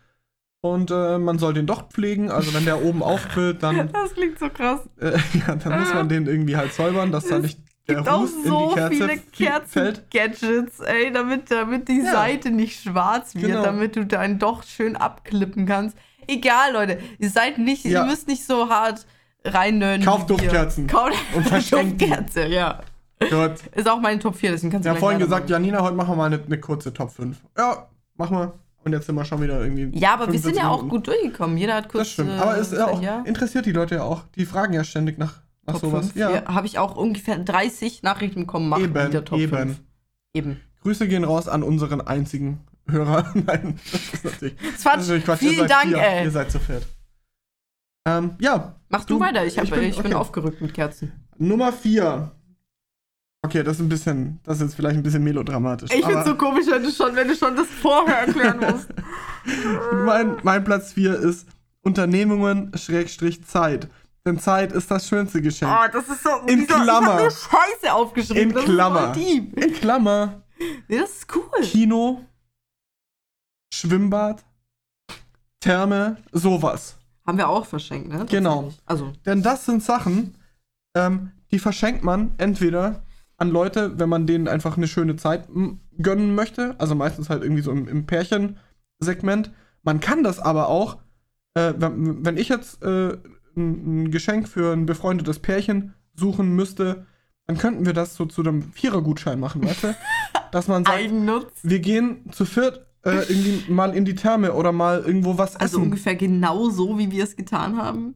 Und äh, man soll den Docht pflegen, also wenn der oben aufquillt, dann, Das klingt so krass. äh, ja, dann muss man den irgendwie halt säubern, dass da nicht der gibt auch Ruß in so die Kerze viele. Kerzen-Gadgets, ey, damit, damit die Ja. Seite nicht schwarz wird, Genau. damit du deinen Docht schön abklippen kannst. Egal, Leute, ihr seid nicht, Ja. ihr müsst nicht so hart reinnörden. Kauft. Duftkerzen. Kauft Und verschenkt. Duftkerze, ja. Gut. Ist auch meine Top 4, deswegen kannst du Ja, vorhin gesagt, Janina, heute machen wir mal eine, eine kurze Top 5. Ja, machen wir. Und jetzt sind wir schon wieder irgendwie. Ja, aber wir 45 sind ja auch gut durchgekommen. Jeder hat kurz. Das stimmt. äh, Aber es ist ja auch, ja, interessiert die Leute ja auch. Die fragen ja ständig nach, nach Top sowas. 5. Ja. Ja. Habe ich auch ungefähr 30 Nachrichten bekommen. Mach Eben, wieder Top eben. 5. Eben. Grüße gehen raus an unseren einzigen Hörer. Nein, das ist natürlich. Das Das war ist natürlich Quatsch. Ihr Vielen seid Dank, vier. ey. Ihr seid zu viert. Ähm, ja, Mach du, Du- weiter. Ich, hab, ich ich, bin- bin, okay. aufgerückt mit Kerzen. Nummer 4. Okay, das ist ein bisschen, das ist jetzt vielleicht ein bisschen melodramatisch. Ich aber find's so komisch, wenn du schon, wenn du schon das vorher erklären musst. mein, mein Platz 4 ist Unternehmungen Schrägstrich Zeit. Denn Zeit ist das schönste Geschenk. Oh, das ist so. In wieso- Klammer. Ich hab nur Scheiße aufgeschrieben. In das Klammer. In Klammer, Nee, das ist cool. Kino, Schwimmbad, Therme, sowas. Haben wir auch verschenkt, ne? Genau. Also, Denn das sind Sachen, ähm, die verschenkt man entweder an Leute, wenn man denen einfach eine schöne Zeit gönnen möchte. Also meistens halt irgendwie so im, im Pärchensegment. Man kann das aber auch, äh, wenn, wenn ich jetzt äh, ein, ein Geschenk für ein befreundetes Pärchen suchen müsste, dann könnten wir das so zu einem Vierer-Gutschein machen, weißt du? Dass man sagt, wir gehen zu viert äh, irgendwie mal in die Therme oder mal irgendwo was Also essen. ungefähr genau so, wie wir es getan haben.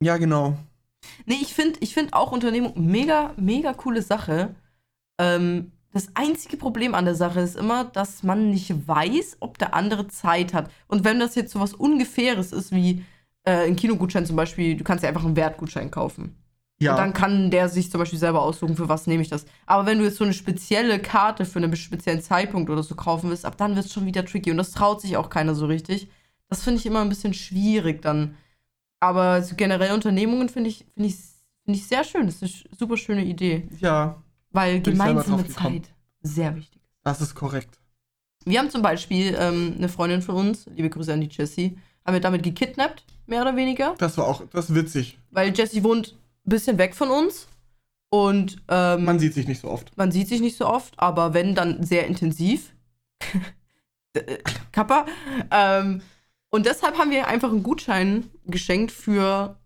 ja, genau. Nee, ich finde ich find auch Unternehmung mega, mega coole Sache. Ähm, das einzige Problem an der Sache ist immer, dass man nicht weiß, ob der andere Zeit hat. Und wenn das jetzt so was Ungefähres ist, wie äh, ein Kinogutschein zum Beispiel, du kannst ja einfach einen Wertgutschein kaufen. Ja. Und dann kann der sich zum Beispiel selber aussuchen, für was nehme ich das. Aber wenn du jetzt so eine spezielle Karte für einen speziellen Zeitpunkt oder so kaufen willst, ab dann wird es schon wieder tricky. Und das traut sich auch keiner so richtig. Das finde ich immer ein bisschen schwierig dann. Aber so generell Unternehmungen finde ich, finde ich, finde ich sehr schön. Das ist eine super schöne Idee. ja, Weil gemeinsame. Zeit sehr wichtig ist. das ist korrekt. Wir haben zum Beispiel ähm, eine Freundin von uns, liebe Grüße an die Jessie, haben wir damit gekidnappt, mehr oder weniger. Das war auch, das ist witzig. Weil Jessie wohnt ein bisschen weg von uns. Und ähm, Man sieht sich nicht so oft. man sieht sich nicht so oft, aber wenn, dann sehr intensiv. Äh, Kappa. Ähm, und deshalb haben wir einfach einen Gutschein geschenkt für,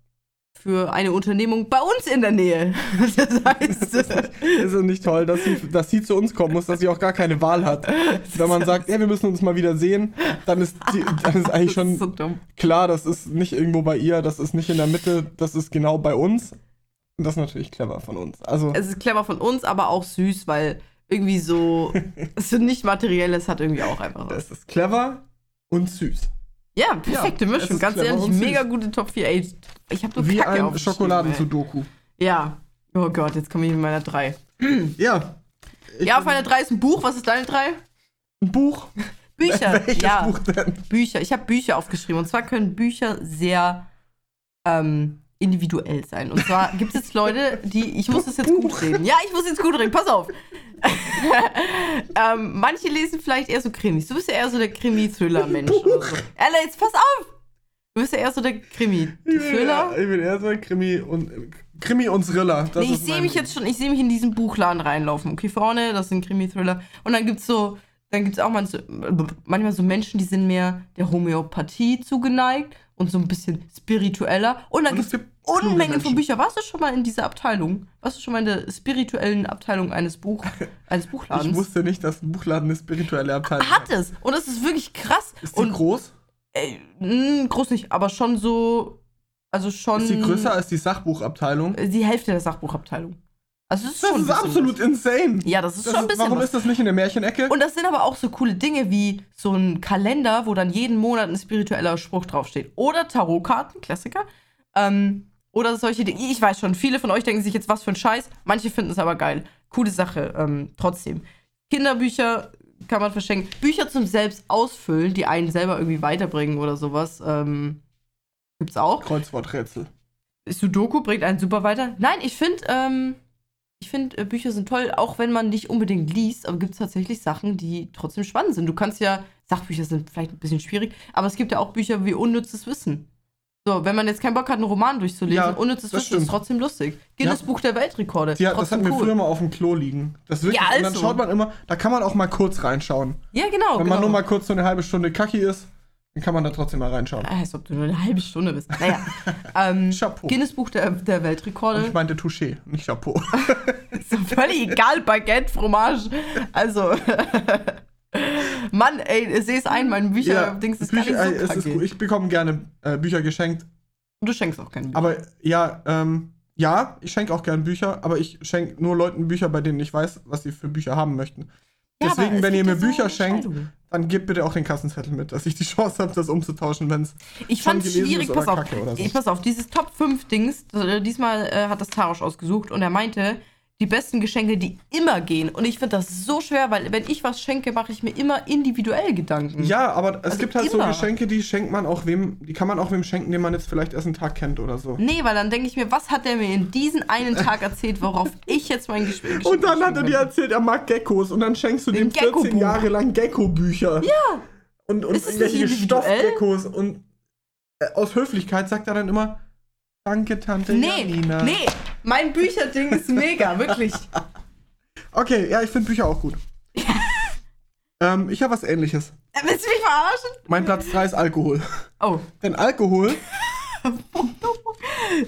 für eine Unternehmung bei uns in der Nähe. Das heißt, Ist es nicht toll, dass sie, dass sie zu uns kommen muss, dass sie auch gar keine Wahl hat. Wenn man sagt, ja, wir müssen uns mal wieder sehen, dann ist, die, dann ist eigentlich das ist schon so klar, das ist nicht irgendwo bei ihr, das ist nicht in der Mitte, das ist genau bei uns. Und das ist natürlich clever von uns. Also, Es ist clever von uns, aber auch süß, weil irgendwie so, so nicht materielles hat irgendwie auch einfach was. es ist clever und süß. Ja, perfekte Ja, Mischung. Ganz ehrlich, mega gute Top 4. Ey, ich habe nur Wie Kacke ein Schokoladen-Sudoku. Ja. Oh Gott, jetzt komme ich mit meiner 3. Ja. Ja, auf meiner 3 ist ein Buch. Was ist deine 3? ein Buch. Bücher. Welches ja, Buch denn? Bücher. Ich habe Bücher aufgeschrieben. Und zwar können Bücher sehr ähm, individuell sein. Und zwar gibt es jetzt Leute, die. Ich muss das jetzt gut reden. Ja, ich muss jetzt gut reden. Pass auf. ähm, manche lesen vielleicht eher so Krimis. Du bist ja eher so der Krimi-Thriller-Mensch. oder so. Ella, jetzt pass auf! Du bist ja eher so der Krimi-Thriller. Ich bin eher so ein Krimi und Krimi und Thriller. Das Nee, ich sehe mich jetzt schon, ich sehe mich in diesen Buchladen reinlaufen. Okay, vorne, das sind Krimi-Thriller. Und dann gibt's so, dann gibt's auch manchmal so, manchmal so Menschen, die sind mehr der Homöopathie zugeneigt und so ein bisschen spiritueller. Und dann Und es gibt's gibt Unmengen von. Büchern. Warst du schon mal in dieser Abteilung? Warst du schon mal in der spirituellen Abteilung eines Buch, eines Buchladens? Ich wusste nicht, dass ein Buchladen eine spirituelle Abteilung Hat es. Und das ist wirklich krass. Ist die und groß? ey, mh, groß nicht, aber schon so, also schon Ist die größer als die Sachbuchabteilung? die Hälfte der Sachbuchabteilung. Also das ist Das ist absolut was. insane. Ja, das ist Das schon ein ist, bisschen warum was. ist das nicht in der Märchenecke? Und das sind aber auch so coole Dinge wie so ein Kalender, wo dann jeden Monat ein spiritueller Spruch draufsteht. Oder Tarotkarten, Klassiker. Ähm, oder solche Dinge. Ich weiß schon, viele von euch denken sich jetzt, was für ein Scheiß. Manche finden es aber geil. Coole Sache, ähm, trotzdem. Kinderbücher kann man verschenken. Bücher zum selbst ausfüllen, die einen selber irgendwie weiterbringen oder sowas. Ähm, gibt's auch. Kreuzworträtsel. Sudoku bringt einen super weiter. Nein, ich finde, ähm, ich finde, äh, Bücher sind toll, auch wenn man nicht unbedingt liest, aber gibt es tatsächlich Sachen, die trotzdem spannend sind. Du kannst ja, Sachbücher sind vielleicht ein bisschen schwierig, aber es gibt ja auch Bücher wie Unnützes Wissen. So, wenn man jetzt keinen Bock hat, einen Roman durchzulesen, Ja, Unnützes Wissen ist trotzdem lustig. Guinness Ja. Buch der Weltrekorde. Ja, das hatten wir cool. früher mal auf dem Klo liegen. Das ist wirklich, Ja, Und dann also. schaut man immer, da kann man auch mal kurz reinschauen. Ja, genau. Wenn genau. man nur mal kurz so eine halbe Stunde kacki ist, dann kann man da trotzdem mal reinschauen. Ah, Als ob du nur eine halbe Stunde bist. Naja. ähm, Chapeau. Guinness Buch der, der Und Weltrekorde. ich meinte Touché, nicht Chapeau. Ist doch völlig egal, Baguette, Fromage. Also. Mann, ey, seh es ein, mein Bücher-Dings ist Bücher, gar nicht so es ist gut. Ich bekomme gerne äh, Bücher geschenkt. Du schenkst auch keine Bücher. Aber ja, ähm, ja, ich schenke auch gerne Bücher, aber ich schenke nur Leuten Bücher, bei denen ich weiß, was sie für Bücher haben möchten. Ja, Deswegen, es wenn ihr mir ja Bücher schenkt, dann gebt bitte auch den Kassenzettel mit, dass ich die Chance habe, das umzutauschen, wenn es Ich fand es schwierig, pass auf. So. Ich, pass auf, dieses Top 5 Dings, äh, diesmal äh, hat das Tarosch ausgesucht und er meinte, die besten Geschenke, die immer gehen. Und ich finde das so schwer, weil wenn ich was schenke, mache ich mir immer individuell Gedanken. Ja, aber es Also gibt halt immer. so Geschenke, die schenkt man auch wem, die kann man auch wem schenken, den man jetzt vielleicht erst einen Tag kennt oder so. Nee, weil dann denke ich mir, was hat der mir in diesen einen Tag erzählt, worauf ich jetzt mein Gespräch Und dann hat er dir erzählt, er mag Geckos und dann schenkst du dem 14 Gecko-Buch. Jahre lang Gecko-Bücher. Ja. Und, und irgendwelche? Stoffgeckos und äh, aus Höflichkeit sagt er dann immer, danke Tante Nee, Janina. nee, mein Bücherding ist mega, wirklich. Okay, ja, ich finde Bücher auch gut. ähm, ich habe was ähnliches. Äh, Willst du mich verarschen? Mein Platz 3 ist Alkohol. Oh. Denn Alkohol,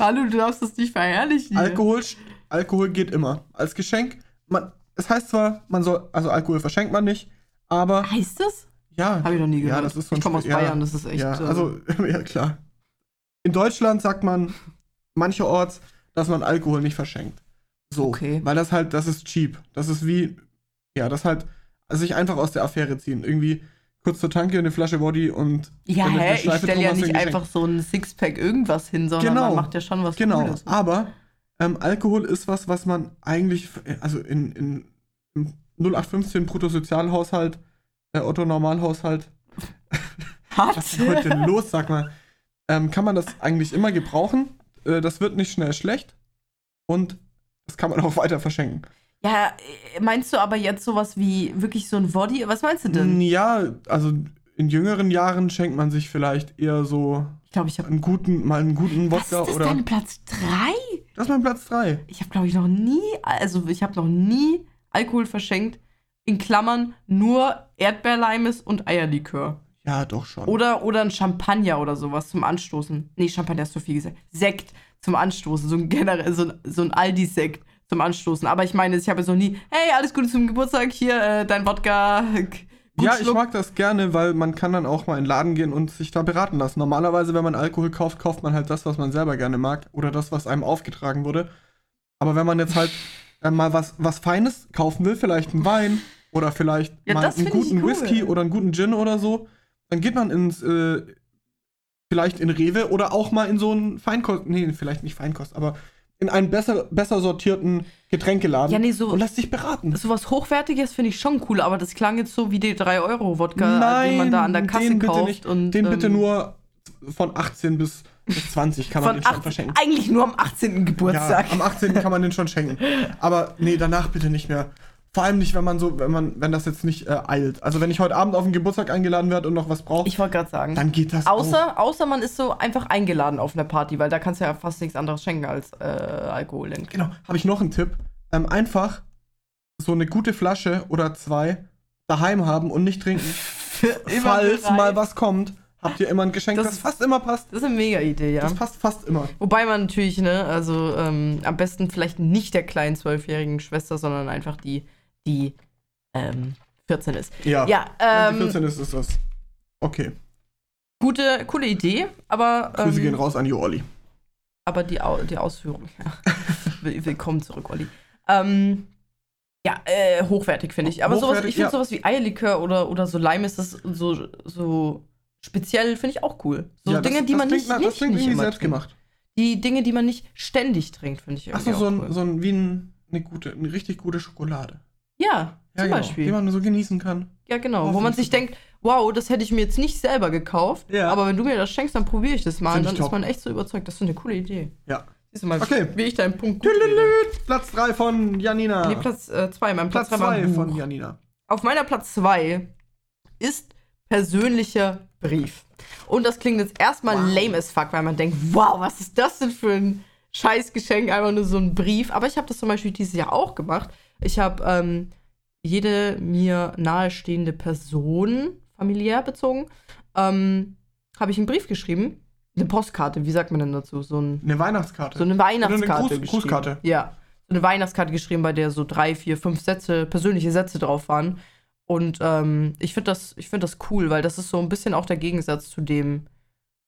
Hallo, du darfst das nicht verherrlichen. hier. Alkohol Alkohol geht immer. Als Geschenk, man, es heißt zwar, man soll, also Alkohol verschenkt man nicht, aber Heißt das? ja. Habe ich noch nie gehört. Ja, das ist so ein ich komme aus Sp- ja, Bayern, das ist echt. ja, äh, also, ja, klar. In Deutschland sagt man mancherorts, dass man Alkohol nicht verschenkt. So. Okay. Weil das halt, das ist cheap. Das ist wie, ja, das halt, sich einfach aus der Affäre ziehen. Irgendwie kurz zur Tanke, eine Flasche Body und. ja, hä? Ich stelle ja nicht einfach so ein Sixpack irgendwas hin, sondern Genau. man macht ja schon was Genau, Cooles. aber ähm, Alkohol ist was, was man eigentlich, also in, in, im 0815 Bruttosozialhaushalt, äh, Otto Normalhaushalt, Hat? was ist heute denn los, sag mal, ähm, kann man das eigentlich immer gebrauchen. Äh, das wird nicht schnell schlecht und das kann man auch weiter verschenken. Ja, äh, meinst du aber jetzt sowas wie wirklich so ein Body? Was meinst du denn? Ja, also in jüngeren Jahren schenkt man sich vielleicht eher so Ich glaube, ich habe. einen guten, mal einen guten Was ist Wodka das oder. dein Platz 3? Das ist mein Platz 3. Ich habe, glaube ich, noch nie, also ich habe noch nie Alkohol verschenkt. In Klammern nur Erdbeerleimes und Eierlikör. Ja, doch schon. Oder, oder ein Champagner oder sowas zum Anstoßen. Nee, Champagner ist zu viel gesagt. Sekt zum Anstoßen. So ein generell, so ein, so ein Aldi-Sekt zum Anstoßen. Aber ich meine, ich habe jetzt noch nie, hey, alles Gute zum Geburtstag, hier, äh, dein Wodka. Ja, ich mag das gerne, weil man kann dann auch mal in den Laden gehen und sich da beraten lassen. Normalerweise, wenn man Alkohol kauft, kauft man halt das, was man selber gerne mag oder das, was einem aufgetragen wurde. Aber wenn man jetzt halt äh, mal was, was Feines kaufen will, vielleicht einen Wein oder vielleicht Ja, mal einen guten cool. Whisky oder einen guten Gin oder so, dann geht man ins, äh, vielleicht in Rewe oder auch mal in so einen Feinkost, nee, vielleicht nicht Feinkost, aber in einen besser, besser sortierten Getränkeladen Ja, nee, so- und lässt sich beraten. Sowas Hochwertiges finde ich schon cool, aber das klang jetzt so wie die 3-Euro-Wodka, den man da an der Kasse den bitte kauft. nicht. und, den bitte ähm, nur von 18 bis, bis 20 kann man den schon acht, verschenken. eigentlich nur am 18. Geburtstag. Ja, am 18. kann man den schon schenken. Aber nee, danach bitte nicht mehr. Vor allem nicht, wenn man so, wenn man, wenn das jetzt nicht äh, eilt. Also wenn ich heute Abend auf den Geburtstag eingeladen werde und noch was brauche, ich wollte gerade sagen. dann geht das auch. Außer, außer man ist so einfach eingeladen auf einer Party, weil da kannst du ja fast nichts anderes schenken als äh, Alkohol. ich. Genau, habe ich noch einen Tipp. Ähm, einfach so eine gute Flasche oder zwei daheim haben und nicht trinken. Falls bereit. mal was kommt, habt ihr immer ein Geschenk, Das das, ist- fast immer passt. Das ist eine mega Idee, ja. Das passt fast immer. Wobei man natürlich, ne, also ähm, am besten vielleicht nicht der kleinen zwölfjährigen Schwester, sondern einfach die, die ähm, 14 ist. Ja. Ja, Wenn ähm, sie 14 ist, ist das. Okay. gute, coole Idee, aber, Grüße ähm, gehen raus an die Olli. aber die, Au die Ausführung, ja. Will- Willkommen zurück, Olli. Ähm, ja, äh, hochwertig finde ich. Aber sowas, ich finde ja. sowas wie Eierlikör oder, oder so Leim ist das so, so speziell, finde ich auch cool. So Ja, das- Dinge, die das man klingt nicht, nicht, Das klingt nicht selbst gemacht. Die Dinge, die man nicht ständig trinkt, finde ich irgendwie Achso, so auch ein, cool. so ein, wie ein, eine gute, eine richtig gute Schokolade. Ja, Ja, zum genau, Beispiel. Die man so genießen kann. Ja, genau. Wo man sich denkt, wow, das hätte ich mir jetzt nicht selber gekauft, Ja. aber wenn du mir das schenkst, dann probiere ich das mal. Find und dann ist top. man echt so überzeugt. Das ist eine coole Idee. Ja. Siehst du mal, Okay. wie ich deinen Punkt gut Platz 3 von Janina. Nee, Platz 2. mein Platz Platz 2 war 2 ein von. Janina. Auf meiner Platz 2 ist persönlicher Brief. Und das klingt jetzt erstmal Wow. lame as fuck, weil man denkt, wow, was ist das denn für ein Scheißgeschenk, einfach nur so ein Brief. Aber ich habe das zum Beispiel dieses Jahr auch gemacht. Ich habe ähm, jede mir nahestehende Person, familiär bezogen, ähm, habe ich einen Brief geschrieben. Eine Postkarte, wie sagt man denn dazu? So, ein, Eine Weihnachtskarte. so eine Weihnachtskarte. Oder eine Gruß- geschrieben. Grußkarte. Ja. So eine Weihnachtskarte geschrieben, bei der so drei, vier, fünf Sätze, persönliche Sätze drauf waren. Und ähm, ich finde das, ich find das cool, weil das ist so ein bisschen auch der Gegensatz zu dem,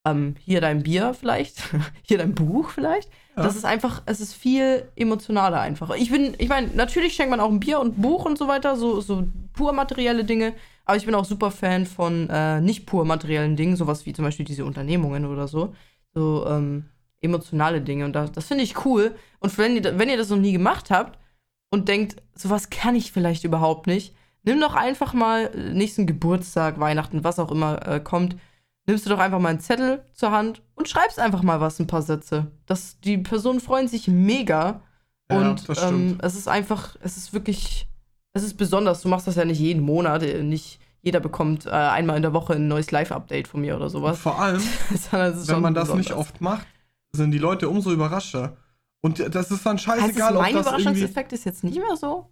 ähm, hier dein Bier vielleicht, hier dein Buch vielleicht. Ja. Das ist einfach, es ist viel emotionaler einfach. Ich bin, ich meine, natürlich schenkt man auch ein Bier und ein Buch und so weiter, so, so pur materielle Dinge, aber ich bin auch super Fan von äh, nicht pur materiellen Dingen, sowas wie zum Beispiel diese Unternehmungen oder so. So ähm, emotionale Dinge. Und das, das finde ich cool. Und wenn ihr, wenn ihr das noch nie gemacht habt und denkt, sowas kann ich vielleicht überhaupt nicht, nimm doch einfach mal äh, nächsten Geburtstag, Weihnachten, was auch immer äh, kommt, nimmst du doch einfach mal einen Zettel zur Hand und schreibst einfach mal was, ein paar Sätze. Das, die Personen freuen sich mega. Ja, und das ähm, es ist einfach, es ist wirklich, es ist besonders. Du machst das ja nicht jeden Monat. äh, Nicht jeder bekommt äh, einmal in der Woche ein neues Live-Update von mir oder sowas. Vor allem, wenn man das nicht besonders. oft macht, sind die Leute umso überraschter. Und das ist dann scheißegal, ob mein das irgendwie. Überraschungseffekt ist jetzt nicht mehr so?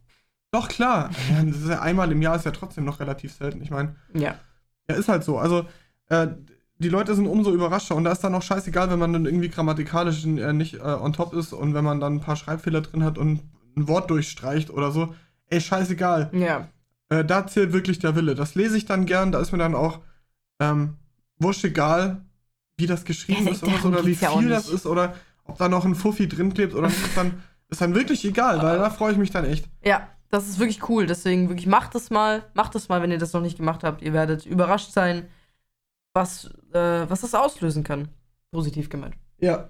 Doch, klar. Das ja einmal im Jahr ist ja trotzdem noch relativ selten. Ich meine, Ja. ja, ist halt so. Also, äh, die Leute sind umso überraschter und da ist dann auch scheißegal, wenn man dann irgendwie grammatikalisch äh, nicht äh, on top ist und wenn man dann ein paar Schreibfehler drin hat und ein Wort durchstreicht oder so. Ey, scheißegal. Ja. Äh, da zählt wirklich der Wille. Das lese ich dann gern, da ist mir dann auch ähm, wurscht egal, wie das geschrieben Ja, ist oder, so, oder wie geht's ja viel das ist oder ob da noch ein Fuffi drin klebt oder nicht, ist dann, ist dann wirklich egal, weil da freue ich mich dann echt. Ja, das ist wirklich cool. Deswegen wirklich macht das mal. Macht das mal, wenn ihr das noch nicht gemacht habt. Ihr werdet überrascht sein, was, äh, was das auslösen kann. Positiv gemeint. Ja.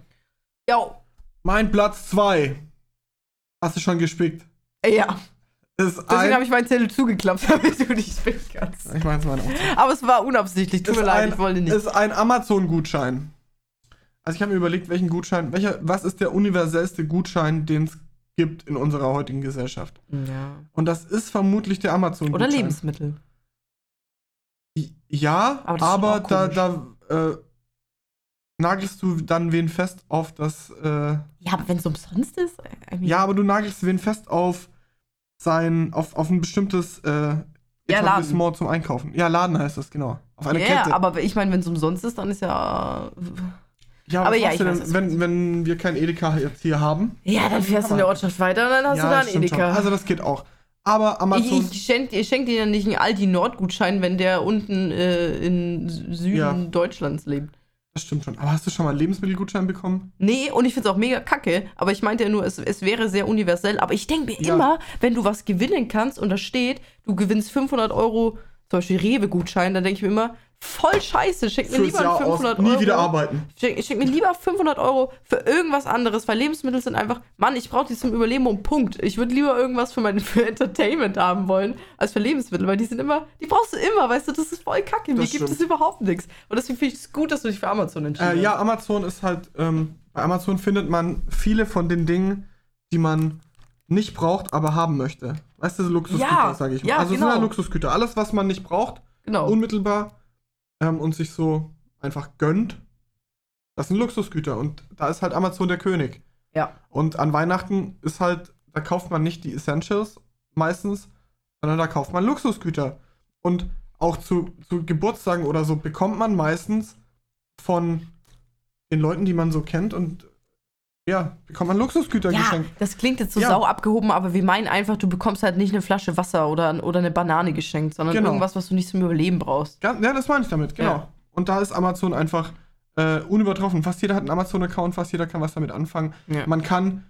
Jo. Mein Platz 2. Hast du schon gespickt? Ja. Ist Deswegen habe ich meinen Zettel zugeklappt, damit du nicht spielen kannst. ich meine es meine auch. Aber es war unabsichtlich. Tut ist mir leid, ein, ich wollte nicht. Ist ein Amazon-Gutschein. Also ich habe mir überlegt, welchen Gutschein, welcher, was ist der universellste Gutschein, den es gibt in unserer heutigen Gesellschaft? Ja. Und das ist vermutlich der Amazon-Gutschein. Oder Lebensmittel. Ja, Aber aber, da, da äh, nagelst du dann wen fest auf das. Äh, Ja, aber wenn es umsonst ist? I mean, ja, aber du nagelst wen fest auf sein, auf, auf ein bestimmtes äh, Ja, Etablissement zum Einkaufen. Ja, Laden heißt das, genau. Auf eine Ja, Kette. aber ich meine, wenn es umsonst ist, dann ist ja. ja, aber ja, weiß, denn, was wenn, wenn wir kein Edeka jetzt hier haben? Ja, dann fährst du in der Ortschaft weiter und dann hast ja, du da einen stimmt schon. Edeka. Also das geht auch. Aber Amazon. ich ich schenke schenk dir ja nicht einen Aldi-Nord-Gutschein, wenn der unten äh, in Süden Ja. Deutschlands lebt. das stimmt schon. Aber hast du schon mal einen Lebensmittelgutschein bekommen? Nee, und ich finde es auch mega kacke, aber ich meinte ja nur, es, es wäre sehr universell. Aber ich denke mir Ja. immer, wenn du was gewinnen kannst und da steht, du gewinnst 500 Euro, zum Beispiel Rewe-Gutschein, dann denke ich mir immer, voll scheiße, schenk mir Fürs lieber Jahr 500 aus. Nie Euro. wieder arbeiten. Schenk, schenk mir lieber 500 Euro für irgendwas anderes, weil Lebensmittel sind einfach, Mann, ich brauche die zum Überleben und Punkt. Ich würde lieber irgendwas für mein für Entertainment haben wollen, als für Lebensmittel, weil die sind immer, die brauchst du immer, weißt du, das ist voll kacke. Mir gibt es überhaupt nichts. Und deswegen finde ich es gut, dass du dich für Amazon entschieden Äh, ja, hast. Amazon ist halt, ähm, bei Amazon findet man viele von den Dingen, die man nicht braucht, aber haben möchte. Weißt du, Luxusgüter, Ja, sage ich mal. ja, also es sind genau. ja Luxusgüter. Alles, was man nicht braucht, Genau. unmittelbar ähm, und sich so einfach gönnt, das sind Luxusgüter. Und da ist halt Amazon der König. ja. Und an Weihnachten ist halt, da kauft man nicht die Essentials meistens, sondern da kauft man Luxusgüter. Und auch zu, zu Geburtstagen oder so bekommt man meistens von den Leuten, die man so kennt und ja, bekommt man Luxusgüter Ja, geschenkt. das klingt jetzt so Ja. sau abgehoben, aber wir meinen einfach, du bekommst halt nicht eine Flasche Wasser oder, oder eine Banane geschenkt, sondern Genau. irgendwas, was du nicht zum Überleben brauchst. Ja, ja, das meine ich damit, genau. Ja. Und da ist Amazon einfach äh, unübertroffen. Fast jeder hat einen Amazon-Account, fast jeder kann was damit anfangen. Man kann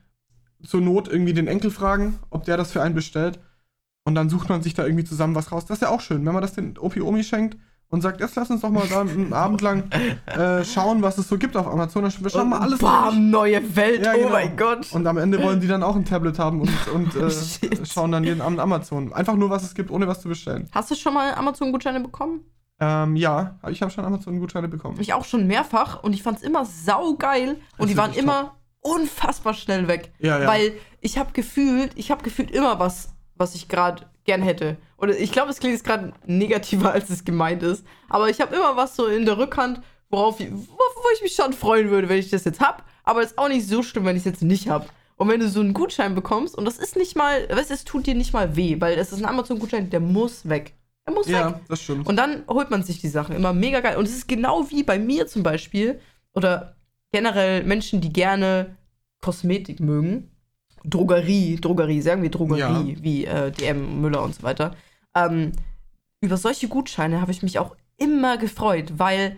zur Not irgendwie den Enkel fragen, ob der das für einen bestellt. Und dann sucht man sich da irgendwie zusammen was raus. Das ist ja auch schön, wenn man das den Opi Omi schenkt und sagt, jetzt lass uns doch mal da einen Abend lang äh, schauen, was es so gibt auf Amazon. Dann schauen wir alles durch. Bam, neue Welt, Ja, oh genau. mein Gott. Und am Ende wollen die dann auch ein Tablet haben und, und äh, schauen dann jeden Abend Amazon. Einfach nur, was es gibt, ohne was zu bestellen. Hast du schon mal Amazon-Gutscheine bekommen? Ähm, ja, ich habe schon Amazon-Gutscheine bekommen. Ich auch schon mehrfach und ich fand's immer saugeil und die waren immer unfassbar schnell weg. Ja, ja. Weil ich habe gefühlt, ich habe gefühlt immer was, was ich gerade gern hätte. Oder ich glaube, es klingt jetzt gerade negativer, als es gemeint ist. Aber ich habe immer was so in der Rückhand, worauf ich, wo, ich mich schon freuen würde, wenn ich das jetzt hab. Aber ist auch nicht so schlimm, wenn ich es jetzt nicht hab. Und wenn du so einen Gutschein bekommst, und das ist nicht mal, weißt du, es tut dir nicht mal weh, weil es ist ein Amazon-Gutschein, der muss weg. Der muss weg. ja, das stimmt. Und dann holt man sich die Sachen immer mega geil. Und es ist genau wie bei mir zum Beispiel oder generell Menschen, die gerne Kosmetik mögen. Drogerie, Drogerie, sagen wir Drogerie, wie äh, DM, Müller und so weiter. Ähm, über solche Gutscheine habe ich mich auch immer gefreut, weil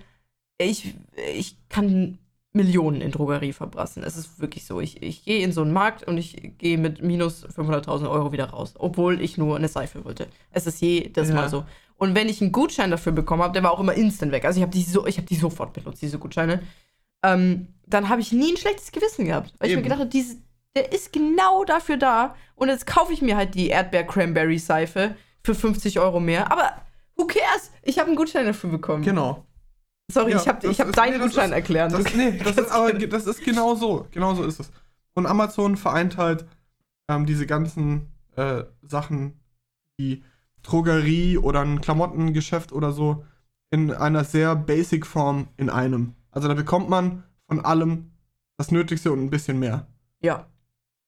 ich, ich kann Millionen in Drogerie verbrassen. Es ist wirklich so. Ich, ich gehe in so einen Markt und ich gehe mit minus 500.000 Euro wieder raus, obwohl ich nur eine Seife wollte. Es ist jedes Ja. Mal so. Und wenn ich einen Gutschein dafür bekommen habe, der war auch immer instant weg. Also ich habe die, so, ich hab die sofort benutzt, diese Gutscheine. Ähm, dann habe ich nie ein schlechtes Gewissen gehabt. Weil ich mir Eben. gedacht habe, diese, der ist genau dafür da. Und jetzt kaufe ich mir halt die Erdbeer-Cranberry-Seife für 50 Euro mehr. Aber who cares? Ich habe einen Gutschein dafür bekommen. Genau. Sorry, Ja, ich habe ich hab ist- deinen nee, Gutschein ist- erklärt. Das, nee, das das ist aber das ist genau so. Genau so ist es. Und Amazon vereint halt ähm, diese ganzen äh, Sachen wie Drogerie oder ein Klamottengeschäft oder so in einer sehr basic Form in einem. Also da bekommt man von allem das Nötigste und ein bisschen mehr. ja.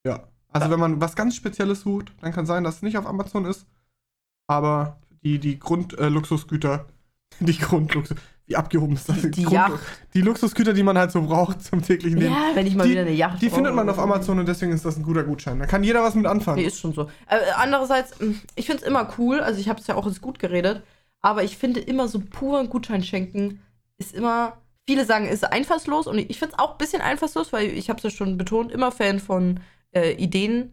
Ja. Also Ja. wenn man was ganz Spezielles sucht, dann kann sein, dass es nicht auf Amazon ist. Aber die, die Grund-Luxusgüter, die Grundluxus, wie abgehoben ist das? Die Grund- Yacht. Die Luxusgüter, die man halt so braucht zum täglichen Leben. Ja, wenn ich mal die, wieder eine Yacht Die findet brauche. man auf Amazon und deswegen ist das ein guter Gutschein. Da kann jeder was mit anfangen. Nee, ist schon so. Äh, andererseits, mh, ich finde es immer cool, also ich habe es ja auch ins Gut geredet, aber ich finde immer so puren Gutschein schenken ist immer, viele sagen, ist einfallslos und ich finde es auch ein bisschen einfallslos, weil ich habe es ja schon betont, immer Fan von äh, Ideen,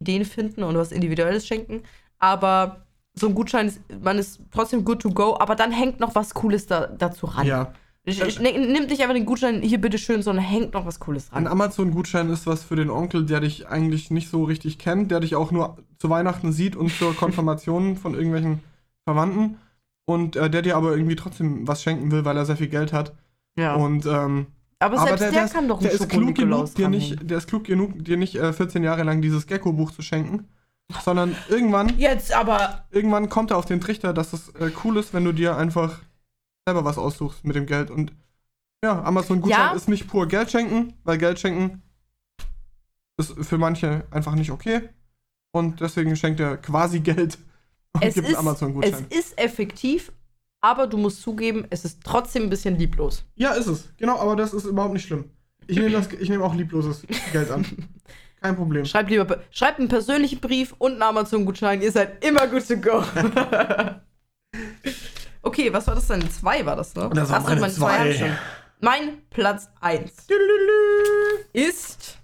Ideen finden und was Individuelles schenken, aber so ein Gutschein, ist, man ist trotzdem good to go, aber dann hängt noch was Cooles da, dazu ran. ja. Ich, ich, ne, nimm nicht einfach den Gutschein hier bitteschön, sondern hängt noch was Cooles Ein ran. Amazon-Gutschein ist was für den Onkel, der dich eigentlich nicht so richtig kennt, der dich auch nur zu Weihnachten sieht und zur Konfirmation von irgendwelchen Verwandten und äh, der dir aber irgendwie trotzdem was schenken will, weil er sehr viel Geld hat. Ja. Und ähm, aber selbst der, der, ist- kann doch der ist klug genug, dir nicht, der ist klug genug, dir nicht äh, 14 Jahre lang dieses Gecko-Buch zu schenken, sondern irgendwann, Jetzt aber irgendwann kommt er auf den Trichter, dass es äh, cool ist, wenn du dir einfach selber was aussuchst mit dem Geld. Und ja, Amazon-Gutschein Ja. ist nicht pur Geld schenken, weil Geld schenken ist für manche einfach nicht okay. Und deswegen schenkt er quasi Geld und Es gibt ist- Amazon-Gutschein. Es ist effektiv, aber du musst zugeben, es ist trotzdem ein bisschen lieblos. Ja, ist es. Genau, aber das ist überhaupt nicht schlimm. Ich nehme nehme auch liebloses Geld an. Kein Problem. Schreibt lieber, schreibt einen persönlichen Brief und einen Amazon-Gutschein. Ihr seid immer good to go. okay, was war das denn? Zwei war das, ne? Das war meine meine zwei. schon. Mein Platz 1 ist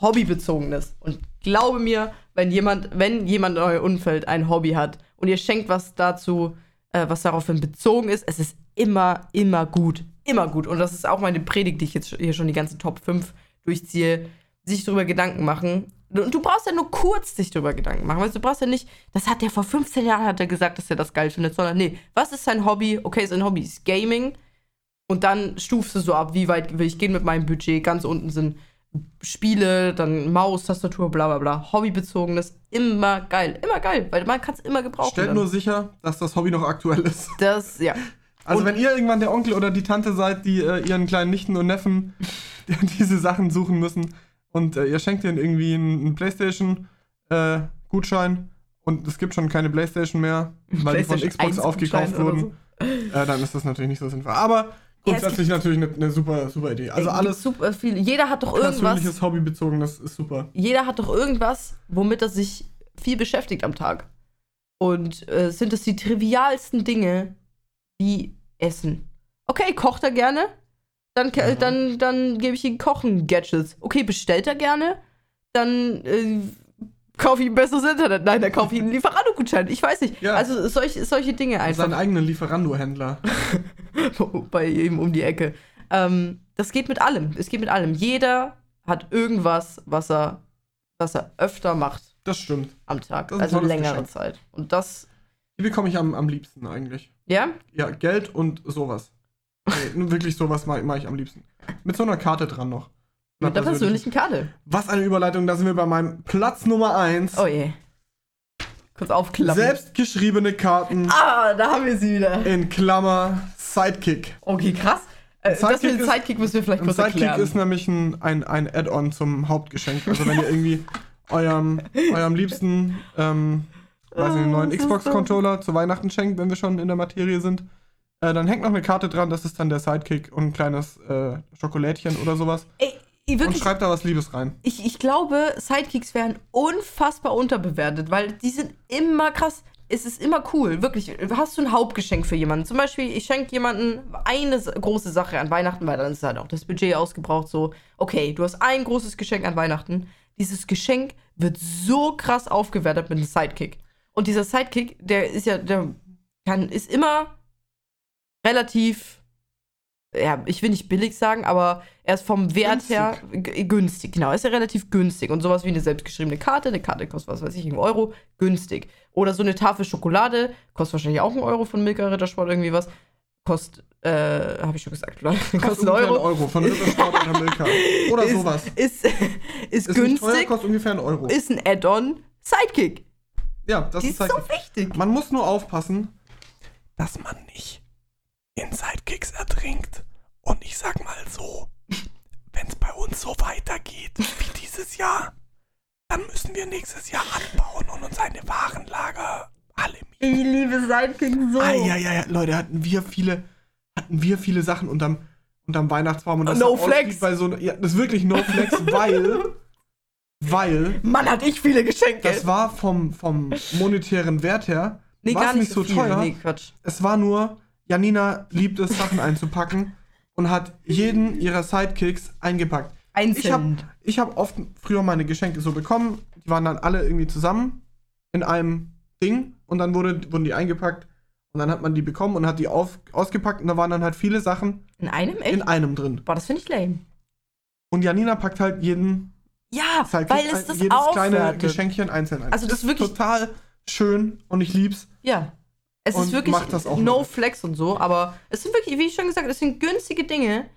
hobbybezogenes. Und glaube mir, wenn jemand, wenn jemand in eurem Umfeld ein Hobby hat und ihr schenkt was dazu, äh, was daraufhin bezogen ist, es ist immer, immer gut. Immer gut. Und das ist auch meine Predigt, die ich jetzt hier schon die ganze Top 5 durchziehe. Sich darüber Gedanken machen. Du, du brauchst ja nur kurz sich darüber Gedanken machen. Weißt, du brauchst ja nicht, das hat der vor 15 Jahren hat er gesagt, dass er das geil findet, sondern nee, was ist sein Hobby? Okay, sein Hobby ist Gaming. Und dann stufst du so ab, wie weit will ich gehen mit meinem Budget. Ganz unten sind Spiele, dann Maus, Tastatur, bla bla bla. Hobbybezogenes, immer geil. Immer geil, weil man kann es immer gebrauchen. Stellt dann. nur sicher, dass das Hobby noch aktuell ist. das, ja. Also Und- wenn ihr irgendwann der Onkel oder die Tante seid, die äh, ihren kleinen Nichten und Neffen diese Sachen suchen müssen und äh, ihr schenkt ihnen irgendwie einen, einen Playstation-Gutschein und es gibt schon keine Playstation mehr, weil die von PlayStation Xbox 1 aufgekauft wurden, äh, dann ist das natürlich nicht so sinnvoll. Aber grundsätzlich natürlich eine, eine super, super Idee. Also alles super viel. Jeder hat doch irgendwas. persönliches, hobbybezogenes ist super. Jeder hat doch irgendwas, womit er sich viel beschäftigt am Tag. Und äh, sind es die trivialsten Dinge wie Essen. Okay, kocht er gerne? Dann, Ja. dann, dann gebe ich ihm Kochen-Gadgets. Okay, bestellt er gerne? Dann äh, kaufe ich ihm besseres Internet. Nein, dann kaufe ich ihm einen Lieferando-Gutschein. Ich weiß nicht. Ja. Also solche, solche Dinge einfach. Seinen eigenen Lieferando-Händler. bei ihm um die Ecke. Ähm, das geht mit allem. Es geht mit allem. Jeder hat irgendwas, was er, was er öfter macht Das stimmt. am Tag. Also längere Geschenk. Zeit. Und das, Die bekomme ich am, am liebsten eigentlich. ja? Ja, Geld und sowas. Nee, nur wirklich sowas mache mach ich am liebsten. Mit so einer Karte dran noch. Mit der persönlichen Karte. Was eine Überleitung, da sind wir bei meinem Platz Nummer 1. Oh je. Kurz aufklappen. Selbstgeschriebene Karten Ah, da haben wir sie wieder. in Klammer Sidekick. Okay, krass. Äh, das Sidekick mit dem Sidekick müssen wir vielleicht kurz Sidekick erklären. ist nämlich ein, ein, ein Add-on zum Hauptgeschenk. Also wenn ihr irgendwie eurem, eurem Liebsten ähm, weiß nicht, einen neuen Ah, das Xbox-Controller zu Weihnachten schenkt, wenn wir schon in der Materie sind, äh, dann hängt noch eine Karte dran, das ist dann der Sidekick und ein kleines äh, Schokolädchen oder sowas. Ey, Und wirklich, schreibt da was Liebes rein. ich, ich glaube, Sidekicks werden unfassbar unterbewertet, weil die sind immer krass. Es ist immer cool, wirklich. Hast du ein Hauptgeschenk für jemanden? Zum Beispiel, ich schenke jemanden eine große Sache an Weihnachten, weil dann ist halt auch das Budget ausgebraucht. So, okay, du hast ein großes Geschenk an Weihnachten. Dieses Geschenk wird so krass aufgewertet mit einem Sidekick. Und dieser Sidekick, der ist ja, der kann, ist immer relativ ja, ich will nicht billig sagen, aber er ist vom Wert Günstig. her günstig. Genau, er ist ja relativ günstig. Und sowas wie eine selbstgeschriebene Karte, eine Karte kostet, was weiß ich, einen Euro, günstig. Oder so eine Tafel Schokolade, kostet wahrscheinlich auch einen Euro von Milka Rittersport irgendwie was. Kostet, äh, habe ich schon gesagt, Leute, kostet einen ungefähr Euro. einen Euro von Rittersport oder Milka. Oder ist, sowas. Ist, ist, Ist nicht teuer, günstig, kostet ungefähr einen Euro. ist ein Add-on, Sidekick. ja, das Die ist ist so wichtig. Man muss nur aufpassen, dass man nicht in Sidekicks ertrinkt. Und ich sag mal so, wenn es bei uns so weitergeht wie dieses Jahr, dann müssen wir nächstes Jahr anbauen und uns eine Warenlager alle mieten. Ich liebe Sidekick so. Eieiei, Leute, hatten wir viele, hat- hatten wir viele Sachen unterm, unterm Weihnachtsbaum. Und das No flex. Bei so, ja, das ist wirklich No Flex, weil, weil Mann, hatte ich viele Geschenke. das war vom, vom monetären Wert her, nee, war's gar nicht, nicht so viel. teuer. Nee, Quatsch. es war nur, Janina liebt es, Sachen einzupacken und hat jeden ihrer Sidekicks eingepackt. Ich habe Einzeln. ich hab oft früher meine Geschenke so bekommen, die waren dann alle irgendwie zusammen in einem Ding und dann wurde, wurden die eingepackt und dann hat man die bekommen und hat die auf, ausgepackt und da waren dann halt viele Sachen In einem? Echt? in einem drin. Boah, das finde ich lame. Und Janina packt halt jeden Ja, Sidekick, weil es ein- das jedes kleine aufwertet. Geschenkchen einzeln ein. Also das ist wirklich- total schön und ich lieb's. Ja. Es ist wirklich das no mit. flex und so, aber es sind wirklich, wie ich schon gesagt, es sind günstige Dinge,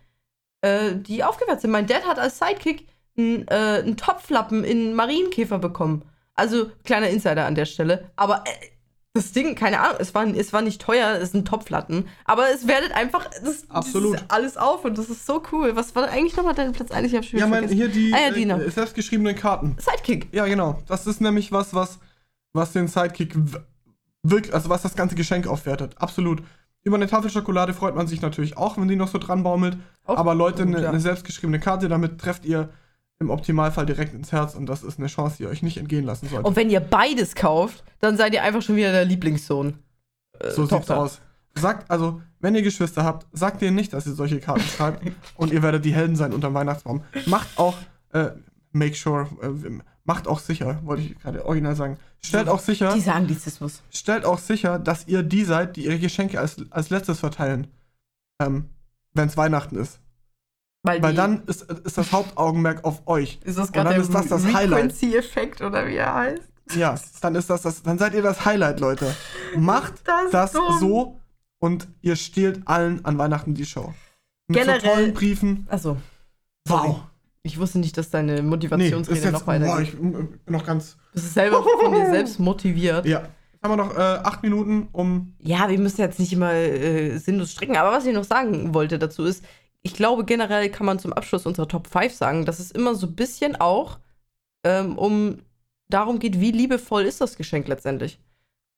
äh, die aufgewertet sind. Mein Dad hat als Sidekick einen, äh, einen Topflappen in Marienkäfer bekommen. Also, kleiner Insider an der Stelle. Aber äh, das Ding, keine Ahnung, es war, es war nicht teuer, es sind Topflatten. Aber es wertet einfach das, Absolut. dieses alles auf und das ist so cool. Was war eigentlich nochmal dein Platz 1? Ich hab schon Ja, mein, hier die Ah ja, die äh, selbstgeschriebenen Karten. Sidekick. Ja, genau. Das ist nämlich was, was, was den Sidekick wirklich, also was das ganze Geschenk aufwertet. Absolut. Über eine Tafel Schokolade freut man sich natürlich auch, wenn die noch so dran baumelt. Auch Aber Leute, eine ja. eine selbstgeschriebene Karte, damit trefft ihr im Optimalfall direkt ins Herz und das ist eine Chance, die ihr euch nicht entgehen lassen sollte. Und wenn ihr beides kauft, dann seid ihr einfach schon wieder der Lieblingssohn. Äh, so sieht's Tochter. aus. Sagt, also, wenn ihr Geschwister habt, sagt denen nicht, dass ihr solche Karten schreibt und ihr werdet die Helden sein unterm Weihnachtsbaum. Macht auch, äh, make sure, äh, macht auch sicher, wollte ich gerade original sagen. Stellt auch sicher, Dieser Anglizismus. stellt auch sicher, dass ihr die seid, die ihre Geschenke als, als letztes verteilen. Ähm, wenn es Weihnachten ist. Weil die- dann ist, ist das Hauptaugenmerk auf euch. Ist das Und gerade dann der ist das das Highlight. Frequency-Effekt oder wie er heißt? Ja, dann ist das, das, dann seid ihr das Highlight, Leute. Macht Das ist das dumm. so und ihr stehlt allen an Weihnachten die Show. Mit Generell- so tollen Briefen. Achso. Wow. Ich wusste nicht, dass deine Nee, Motivationsrede jetzt, noch wow, weitergeht. ich bin noch ganz. Du bist selber von dir selbst motiviert. Ja. Jetzt haben wir noch äh, acht Minuten, um. Ja, wir müssen jetzt nicht immer äh, sinnlos stricken. Aber was ich noch sagen wollte dazu ist, ich glaube generell kann man zum Abschluss unserer Top 5 sagen, dass es immer so ein bisschen auch ähm, um darum geht, wie liebevoll ist das Geschenk letztendlich.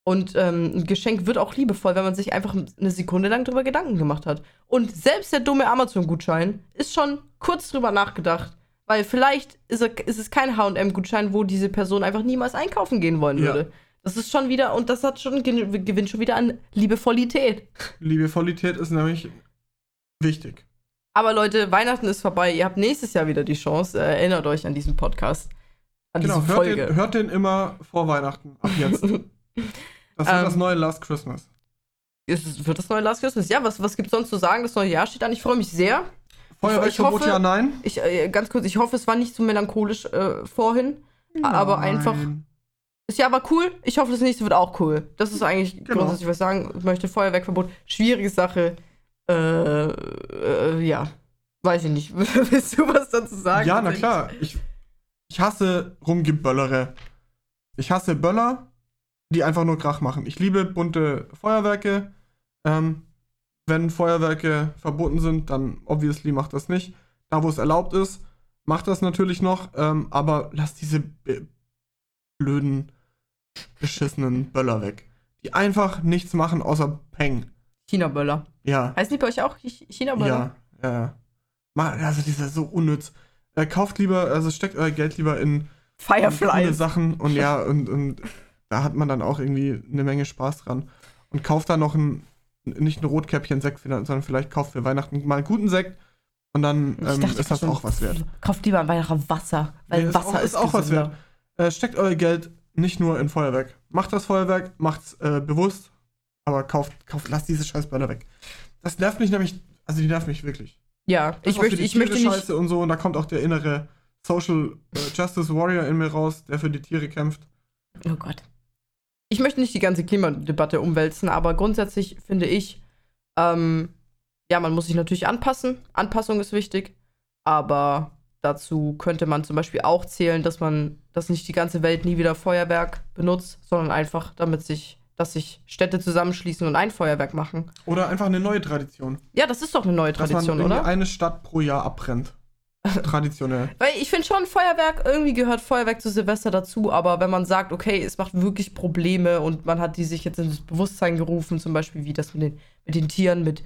Und ähm, ein Geschenk wird auch liebevoll, wenn man sich einfach eine Sekunde lang drüber Gedanken gemacht hat. Und selbst der dumme Amazon-Gutschein ist schon kurz drüber nachgedacht. Weil vielleicht ist, er, ist es kein HM-Gutschein, wo diese Person einfach niemals einkaufen gehen wollen Ja. würde. Das ist schon wieder, und das hat schon, gewinnt schon wieder an Liebevollität. Liebevollität ist nämlich wichtig. Aber Leute, Weihnachten ist vorbei. Ihr habt nächstes Jahr wieder die Chance. Äh, erinnert euch an diesen Podcast. An Genau, diese hört Folge. den, hört den immer vor Weihnachten, ab jetzt. Das wird Ähm, das neue Last Christmas. Ist es- wird das neue Last Christmas? Ja, was, was gibt sonst zu sagen? Das neue Jahr steht an. Ich freue mich sehr. Feuerwerkverbot, hoffe- ja, nein. Ich, äh, ganz kurz, ich hoffe, es war nicht so melancholisch äh, vorhin. Aber einfach. Nein. Das Jahr war cool. Ich hoffe, das nächste wird auch cool. Das ist eigentlich Genau. grundsätzlich, was ich sagen möchte. Feuerwerkverbot. Schwierige Sache. Äh, äh, ja. Weiß ich nicht. Willst du was dazu sagen? Ja, na klar. Ich, ich hasse Rumgeböllere. Ich hasse Böller, die einfach nur Krach machen. Ich liebe bunte Feuerwerke. Ähm, wenn Feuerwerke verboten sind, dann obviously macht das nicht. Da, wo es erlaubt ist, macht das natürlich noch. Ähm, aber lass diese blöden, beschissenen Böller weg. Die einfach nichts machen außer Peng. China-Böller. Ja. Heißt die bei euch auch Ch- China-Böller? Ja, ja, ja. Ma- Also, dieser so unnütz. Äh, kauft lieber, also steckt euer Geld lieber in Fireflies. Sachen und ja, und, und da hat man dann auch irgendwie eine Menge Spaß dran. Und kauft dann noch ein, nicht ein Rotkäppchen-Sekt, sondern vielleicht kauft für Weihnachten mal einen guten Sekt und dann ähm, dachte ist das auch was wert. Kauft lieber an Weihnachten Wasser, weil Nee, ist Wasser auch- ist, ist auch was gesünder. Äh, steckt euer Geld nicht nur in Feuerwerk. Macht das Feuerwerk, macht's äh, bewusst, aber kauft, kauft, lasst diese scheiß Böller weg. Das nervt mich nämlich, also die nervt mich wirklich. Ja, Das ich ist möchte, die ich möchte nicht. Scheiße und so und da kommt auch der innere Social äh, Justice Warrior in mir raus, der für die Tiere kämpft. Oh Gott. Ich möchte nicht die ganze Klimadebatte umwälzen, aber grundsätzlich finde ich, ähm, ja, man muss sich natürlich anpassen. Anpassung ist wichtig, aber dazu könnte man zum Beispiel auch zählen, dass man, dass nicht die ganze Welt nie wieder Feuerwerk benutzt, sondern einfach, damit sich, dass sich Städte zusammenschließen und ein Feuerwerk machen. Oder einfach eine neue Tradition. Ja, das ist doch eine neue dass Tradition, man irgendwie oder? eine Stadt pro Jahr abbrennt. Traditionell. Weil ich finde schon, Feuerwerk, irgendwie gehört Feuerwerk zu Silvester dazu, aber wenn man sagt, okay, es macht wirklich Probleme und man hat die sich jetzt ins Bewusstsein gerufen, zum Beispiel wie das mit den, mit den Tieren, mit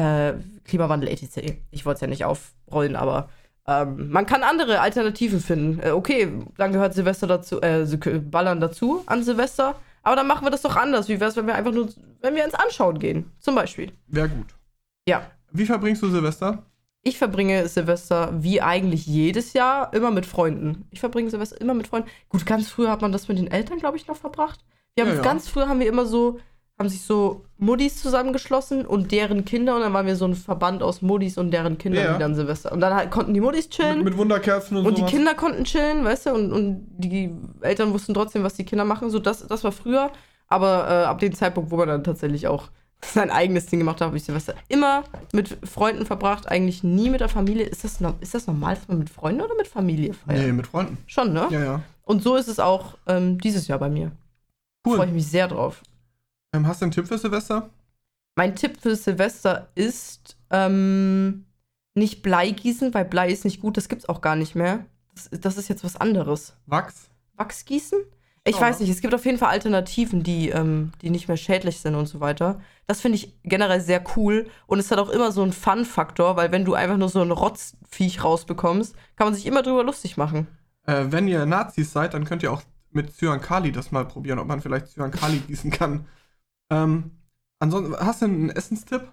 Äh, Klimawandel etc. Ich wollte es ja nicht aufrollen, aber ähm, man kann andere Alternativen finden. Äh, okay, dann gehört Silvester dazu, äh, Ballern dazu an Silvester. Aber dann machen wir das doch anders. Wie wäre es, wenn wir einfach nur, wenn wir ins Anschauen gehen, zum Beispiel? Wäre gut. Ja. Wie verbringst du Silvester? Ich verbringe Silvester wie eigentlich jedes Jahr immer mit Freunden. Ich verbringe Silvester immer mit Freunden. Gut, ganz früher hat man das mit den Eltern, glaube ich, noch verbracht. Wir haben Ja, ja. ganz früher haben wir immer so, haben sich so Muddis zusammengeschlossen und deren Kinder und dann waren wir so ein Verband aus Muddis und deren Kindern, Ja. die dann Silvester. Und dann halt konnten die Muddis chillen Mit, mit Wunderkerzen und, und die? Kinder konnten chillen, weißt du, und, und die Eltern wussten trotzdem, was die Kinder machen. So, das, das war früher. Aber äh, ab dem Zeitpunkt, wo man dann tatsächlich auch sein eigenes Ding gemacht hat, habe ich Silvester immer mit Freunden verbracht, eigentlich nie mit der Familie. Ist das, ist das normal, dass man mit Freunden oder mit Familie feiert? Nee, mit Freunden. Schon, ne? Ja, ja. Und so ist es auch ähm, dieses Jahr bei mir. Cool. Freue ich mich sehr drauf. Ähm, hast du einen Tipp für Silvester? Mein Tipp für Silvester ist ähm, nicht Blei gießen, weil Blei ist nicht gut, das gibt's auch gar nicht mehr. Das, das ist jetzt was anderes. Wachs? Wachs gießen? Ich Ja. weiß nicht, es gibt auf jeden Fall Alternativen, die, ähm, die nicht mehr schädlich sind und so weiter. Das finde ich generell sehr cool und es hat auch immer so einen Fun-Faktor, weil wenn du einfach nur so ein Rotzviech rausbekommst, kann man sich immer drüber lustig machen. Äh, wenn ihr Nazis seid, dann könnt ihr auch mit Cyankali das mal probieren, ob man vielleicht Cyankali gießen kann. Ähm, ansonsten, hast du einen Essenstipp?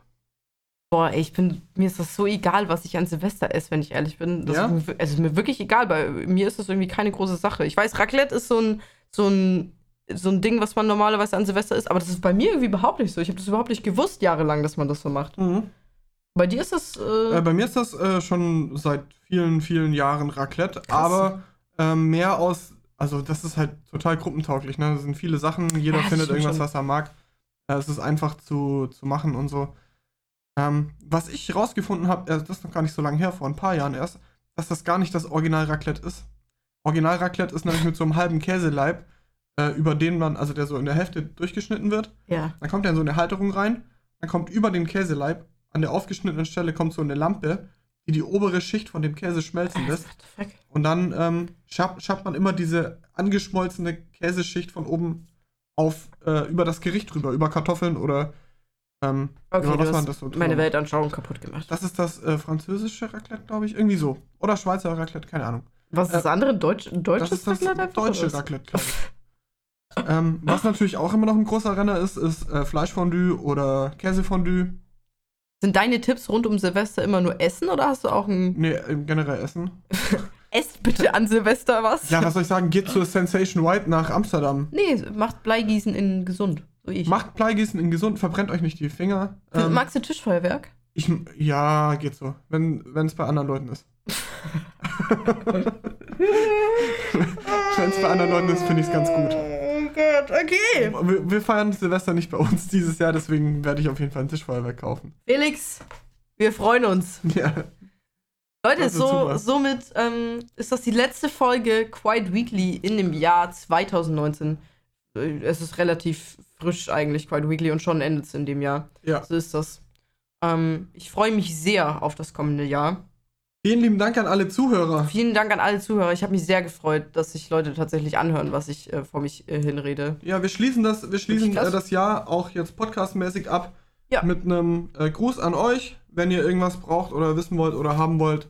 Boah, ey, ich bin, mir ist das so egal, was ich an Silvester esse, wenn ich ehrlich bin. Das Ja? ist, mir, es ist mir wirklich egal, bei mir ist das irgendwie keine große Sache. Ich weiß, Raclette ist so ein, so ein, so ein Ding, was man normalerweise an Silvester isst, aber das ist bei mir irgendwie überhaupt nicht so. Ich habe das überhaupt nicht gewusst jahrelang, dass man das so macht. Bei dir ist das. Äh, Äh, bei mir ist das äh, schon seit vielen, vielen Jahren Raclette, aber ähm, mehr aus, also das ist halt total gruppentauglich, ne? Das sind viele Sachen, jeder Ja, findet irgendwas, schon. was er mag. Äh, es ist einfach zu, zu machen und so. Ähm, was ich rausgefunden habe, äh, das ist noch gar nicht so lange her, vor ein paar Jahren erst, dass das gar nicht das Original Raclette ist. Original Raclette ist nämlich mit so einem halben Käseleib, äh, über den man, also der so in der Hälfte durchgeschnitten wird. ja. Dann kommt er in so eine Halterung rein, dann kommt über den Käseleib, an der aufgeschnittenen Stelle kommt so eine Lampe, die die obere Schicht von dem Käse schmelzen lässt. Und dann ähm, schabt, schabt man immer diese angeschmolzene Käseschicht von oben auf, äh, über das Gericht drüber, über Kartoffeln oder ähm, Okay, über du hast so meine. Weltanschauung kaputt gemacht. Das ist das äh, französische Raclette, glaube ich, irgendwie so. Oder Schweizer Raclette, keine Ahnung. Was ist das andere? Deutsch, deutsches das ist das Raclette deutsche? Raclette, glaube ich. ähm, was natürlich auch immer noch ein großer Renner ist, ist äh, Fleischfondue oder Käsefondue. Sind deine Tipps rund um Silvester immer nur Essen oder hast du auch ein Nee, im generell Essen. Ess bitte an Silvester was? Ja, was soll ich sagen? Geht zur Sensation White nach Amsterdam. Nee, macht Bleigießen in gesund. So ich. Macht Bleigießen in gesund, verbrennt euch nicht die Finger. Ähm, Magst du Tischfeuerwerk? ich, ja, geht so. Wenn es bei anderen Leuten ist. Wenn es bei anderen Leuten ist, finde ich es ganz gut. Oh Gott, okay. Wir, wir feiern Silvester nicht bei uns dieses Jahr, deswegen werde ich auf jeden Fall ein Tischfeuerwerk kaufen. Felix, wir freuen uns. Ja. Leute, so, super. somit ähm, ist das die letzte Folge Quiet Weekly in dem Jahr 2019. Äh, Es ist relativ frisch eigentlich, Quiet Weekly, und schon endet es in dem Jahr. ja. So ist das. Ähm, ich freue mich sehr auf das kommende Jahr. Vielen lieben Dank an alle Zuhörer. Vielen Dank an alle Zuhörer. Ich habe mich sehr gefreut, dass sich Leute tatsächlich anhören, was ich äh, vor mich äh, hinrede. Ja, wir schließen das, wir schließen äh, das Jahr auch jetzt podcastmäßig ab. Ja. Mit einem äh, Gruß an euch. Wenn ihr irgendwas braucht oder wissen wollt oder haben wollt,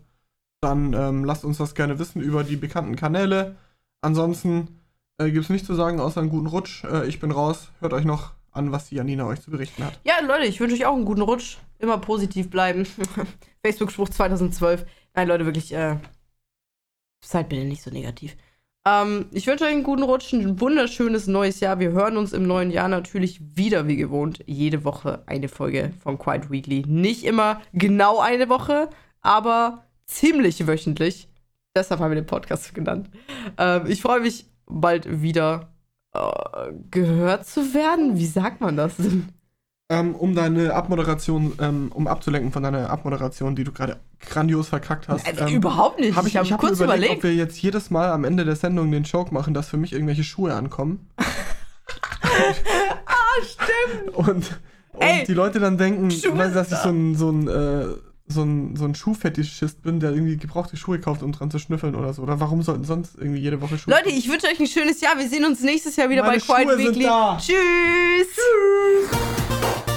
dann ähm, lasst uns das gerne wissen über die bekannten Kanäle. Ansonsten äh, gibt es nichts zu sagen außer einen guten Rutsch. Äh, ich bin raus. Hört euch noch an, was die Janina euch zu berichten hat. Ja, Leute, ich wünsche euch auch einen guten Rutsch. Immer positiv bleiben. Facebook-Spruch 2012. Nein, Leute, wirklich, äh, seid bitte nicht so negativ. Ähm, ich wünsche euch einen guten Rutsch, ein wunderschönes neues Jahr. Wir hören uns im neuen Jahr natürlich wieder wie gewohnt. Jede Woche eine Folge vom Quiet Weekly. Nicht immer genau eine Woche, aber ziemlich wöchentlich. Deshalb haben wir den Podcast genannt. Ähm, ich freue mich bald wieder äh, gehört zu werden. Wie sagt man das denn? Ähm, um deine Abmoderation, ähm, um abzulenken von deiner Abmoderation, die du gerade grandios verkackt hast. Also, ähm, überhaupt nicht. Hab ich ich, habe ich hab kurz überlegt, überlegt. ob wir jetzt jedes Mal am Ende der Sendung den Joke machen, dass für mich irgendwelche Schuhe ankommen. ah, stimmt. Und, und die Leute dann denken, Schuhe weil, dass ich so ein, so ein, äh, so ein, so ein Schuhfetischist bin, der irgendwie gebrauchte Schuhe kauft, um dran zu schnüffeln oder so. Oder warum sollten sonst irgendwie jede Woche Schuhe Leute, ich wünsche euch ein schönes Jahr. Wir sehen uns nächstes Jahr wieder Meine bei Quiet Schuhe Weekly. Tschüss. Tschüss.